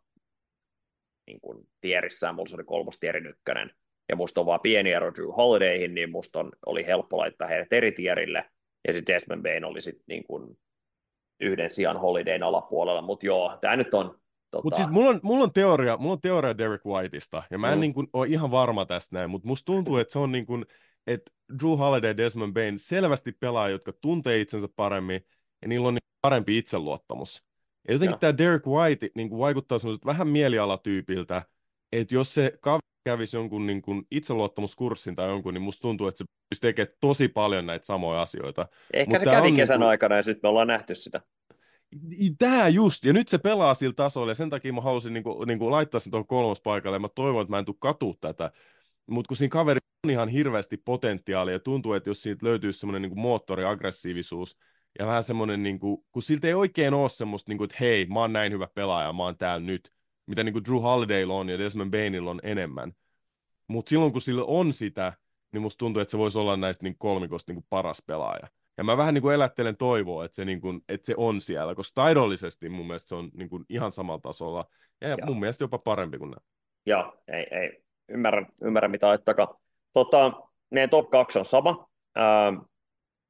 niin kuin tierissään, mulla se oli kolmostierin ykkönen, ja musta on vaan pieni ero Drew Holidayhin, niin musta on, oli helppo laittaa heidät eri tierille, ja sitten Desmond Bain oli sitten niin kuin yhden sijaan Holidayn alapuolella, mutta joo, tämä nyt on Tota... Mutta siis mulla on, mulla, on teoria, mulla on teoria Derek Whiteista, ja mä en mm. niin kuin, ole ihan varma tästä näin, mutta musta tuntuu, että se on niin kuin, että Drew Holiday ja Desmond Bain selvästi pelaa, jotka tuntee itsensä paremmin, ja niillä on niin parempi itseluottamus. Ja jotenkin tämä Derek White niin kuin vaikuttaa semmoiselta vähän mielialatyypiltä, että jos se kaveri kävisi jonkun niin kuin itseluottamuskurssin tai jonkun, niin musta tuntuu, että se pystyisi tekemään tosi paljon näitä samoja asioita. Ehkä Mut se kävi kesän niin kuin... aikana ja sitten me ollaan nähty sitä. Tämä just, ja nyt se pelaa sillä tasolla, ja sen takia mä halusin niin kuin, niin kuin laittaa sen tuohon kolmospaikalle, ja mä toivon, että mä en tule katua tätä. Mutta kun siinä kaveri on ihan hirveästi potentiaalia, ja tuntuu, että jos siitä löytyisi semmoinen niin moottoriaggressiivisuus, ja vähän semmoinen, niin kuin, kun siltä ei oikein ole semmoista, niin kuin, että hei, mä oon näin hyvä pelaaja, mä oon täällä nyt, mitä niin kuin Drew Holidaylla on ja Desmond Bainilla on enemmän. Mutta silloin, kun sillä on sitä, niin musta tuntuu, että se voisi olla näistä niin kolmikosta niin kuin paras pelaaja. Ja mä vähän niin kuin elättelen toivoa, että se, niin kuin, että se on siellä, koska taidollisesti mun mielestä se on niin kuin ihan samalla tasolla. Ja Joo. mun mielestä jopa parempi kuin nämä. Joo, ei, ei. Ymmärrän, ymmärrän mitä ajattakaa. Tota, meidän top 2 on sama. Ähm,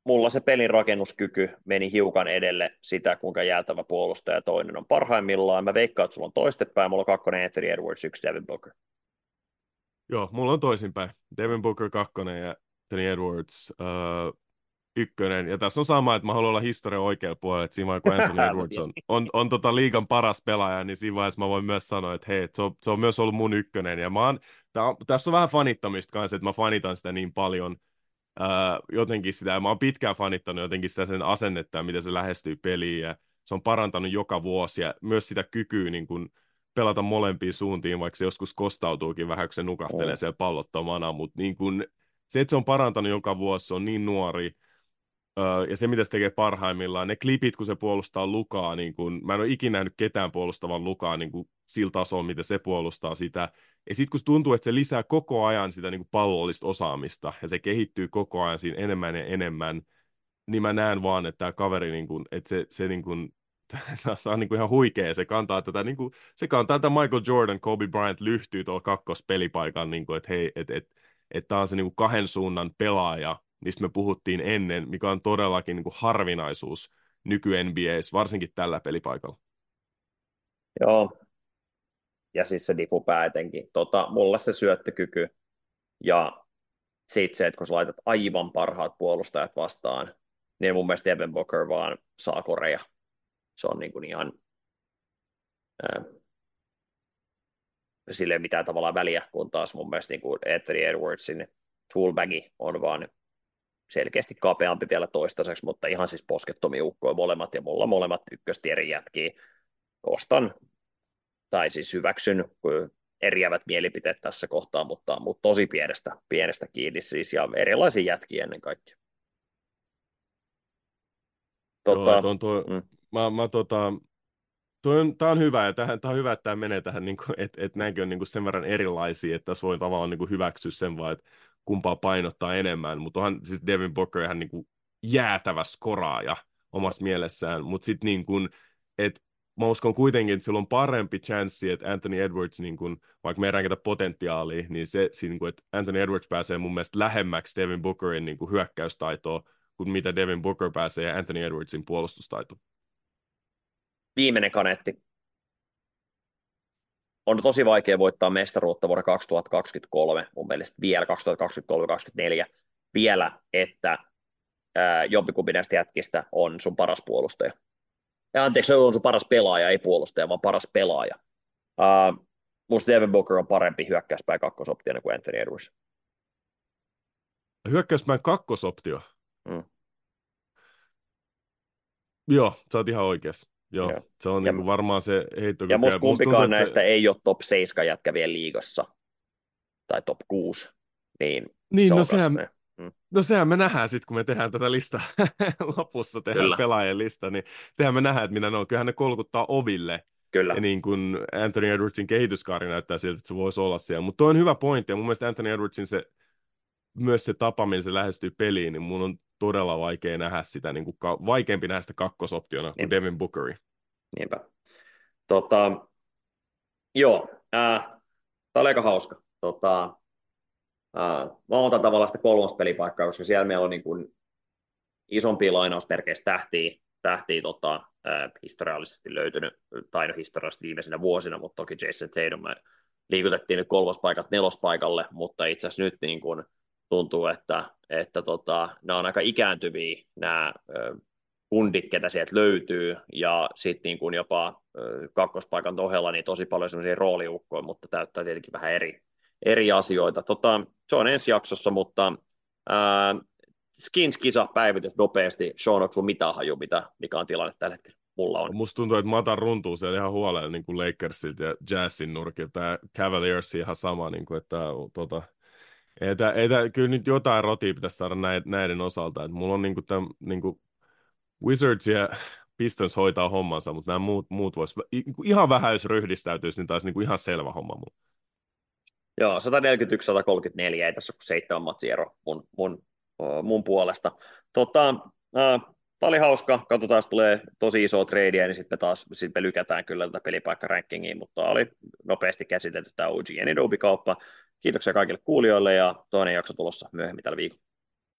mulla se pelin rakennuskyky meni hiukan edelle sitä, kuinka jäätävä puolustaja toinen on parhaimmillaan. Mä veikkaan, että sulla on toistepäin. Mulla on kakkonen Anthony Edwards, yksi Devin Booker. Joo, mulla on toisinpäin. Devin Booker kakkonen ja Anthony Edwards uh, ykkönen. Ja tässä on sama, että mä haluan olla historia oikealla puolella, että siinä vaiheessa kun Anthony Edwards on, on, on tota liigan paras pelaaja, niin siinä vaiheessa mä voin myös sanoa, että hei, se on, se on myös ollut mun ykkönen. Ja mä oon, tää, tässä on vähän fanittamista kanssa, että mä fanitan sitä niin paljon, ää, jotenkin sitä, ja mä oon pitkään fanittanut jotenkin sitä sen asennetta, miten se lähestyy peliin, ja se on parantanut joka vuosi, ja myös sitä kykyä niin kun, pelata molempiin suuntiin, vaikka se joskus kostautuukin vähän, kun se nukahtelee mm. siellä pallottomana, mutta niin kun, se, että se on parantanut joka vuosi, se on niin nuori, ja se, mitä se tekee parhaimmillaan, ne klipit, kun se puolustaa Lukaa, niin kun, mä en ole ikinä nähnyt ketään puolustavan Lukaa niin kun, sillä tasolla, miten se puolustaa sitä. Ja sitten kun tuntuu, että se lisää koko ajan sitä niin pallollista osaamista, ja se kehittyy koko ajan siinä enemmän ja enemmän, niin mä näen vaan, että tämä kaveri, niin kun, että se, se niin kun, tämä on niin kuin ihan huikea, se kantaa tätä, niin kuin, se kantaa tätä Michael Jordan, Kobe Bryant lyhtyy tuolla kakkospelipaikan, niin kuin, että hei, että et, et, tämä on se niin kuin kahden suunnan pelaaja, mistä me puhuttiin ennen, mikä on todellakin niin kuin harvinaisuus nyky-NBAs, varsinkin tällä pelipaikalla. Joo, ja siis se difupää etenkin. Tota, mulla se syöttökyky ja sitten se, että kun sä laitat aivan parhaat puolustajat vastaan, niin mun mielestä Devin Booker vaan saa korea. Se on niin kuin ihan ää, sille mitään tavallaan väliä, kun taas mun mielestä niin kuin Anthony Edwardsin fullbagi on vaan selkeästi kapeampi vielä toistaiseksi, mutta ihan siis poskettomia ukkoja molemmat, ja mulla molemmat ykköstierin jätkiä. Ostan, tai siis hyväksyn eriävät mielipiteet tässä kohtaa, mutta, mutta tosi pienestä, pienestä kiinni siis, ja erilaisia jätkiä ennen kaikkea. Tota, Joo, tuo, mm. mä, mä tota, tämä on hyvä, ja tähän, tämä on hyvä, että tämä menee tähän, niin kuin, että, että näinkin on niin kuin sen verran erilaisia, että tässä voi tavallaan niin kuin hyväksyä sen vaan, että kumpaa painottaa enemmän, mutta onhan siis Devin Booker ihan niin kuin jäätävä skoraaja omassa mielessään, mutta sitten niin kuin, että mä uskon kuitenkin, että sillä on parempi chanssi, että Anthony Edwards, niin kun, vaikka me ei potentiaalia, niin se, niin kun, että Anthony Edwards pääsee mun mielestä lähemmäksi Devin Bookerin niin kuin hyökkäystaitoa, kuin mitä Devin Booker pääsee Anthony Edwardsin puolustustaitoon. Viimeinen kaneetti. On tosi vaikea voittaa mestaruutta vuonna 2023, mun mielestä vielä 2023-2024, vielä, että ää, jompikumpi näistä jätkistä on sun paras puolustaja ja anteeksi, se on sun paras pelaaja, ei puolustaja, vaan paras pelaaja. Uh, musta Devin Booker on parempi hyökkäyspää kakkosoptiona kuin Anthony Edwards. Hyökkäyspään kakkosoptio? Mm. Joo, sä oot ihan oikeassa. Joo, Joo. se on ja, niin varmaan se heitto. Ja musta kumpikaan musta tuntuu, näistä se... ei ole top 7 jätkä vielä liigassa, tai top 6, niin, niin se no sehän, Mm. No sehän me nähdään sitten, kun me tehdään tätä listaa lopussa, tehdään Kyllä. pelaajien lista, niin sehän me nähdään, että minä ne on. Kyllähän ne kolkuttaa oville. Kyllä. Ja niin kuin Anthony Edwardsin kehityskaari näyttää siltä, että se voisi olla siellä. Mutta on hyvä pointti, ja mun mielestä Anthony Edwardsin se, myös se tapa, millä se lähestyy peliin, niin mun on todella vaikea nähdä sitä, niin kuin, vaikeampi nähdä sitä kakkosoptiona kuin Devin Bookeri. Niinpä. Tota, joo, äh, tämä oli aika hauska. Tota, Uh, mä otan tavallaan sitä kolmas pelipaikkaa, koska siellä meillä on niin kuin isompia lainausmerkeissä tähtiä, tähtiä tota, uh, historiallisesti löytynyt, tai no historiallisesti viimeisenä vuosina, mutta toki Jason Tatum me liikutettiin nyt kolmospaikat nelospaikalle, mutta itse asiassa nyt niin kuin tuntuu, että, että tota, nämä on aika ikääntyviä nämä kundit, ketä sieltä löytyy, ja sitten niin kuin jopa kakkospaikan ohella niin tosi paljon semmoisia rooliukkoja, mutta täyttää tietenkin vähän eri, eri asioita. Tota, se on ensi jaksossa, mutta ää, Skins-kisa päivitys nopeasti. Sean, onko mitään haju, mitä, mikä on tilanne tällä hetkellä? Mulla on. Musta tuntuu, että Mata runtuu siellä ihan huolella niin kuin Lakersilta ja Jazzin nurkilta ja Cavaliers ihan sama, niin kuin, että tota, ei, tää, kyllä nyt jotain rotia pitäisi saada näiden, näiden osalta. että mulla on niin kuin, tämän, niin kuin Wizards ja Pistons hoitaa hommansa, mutta nämä muut, muut vois, ihan vähän jos ryhdistäytyisi, niin taisi niin kuin ihan selvä homma mulla. Joo, 141-134, ei tässä ole seitsemän matsiero mun, mun, mun puolesta. Tota, äh, Tämä oli hauska, katsotaan, jos tulee tosi iso tradea, niin sitten taas sit me lykätään kyllä tätä pelipaikkarankingiin, mutta oli nopeasti käsitelty tämä OG Enidobi-kauppa. Kiitoksia kaikille kuulijoille ja toinen jakso tulossa myöhemmin tällä viikolla.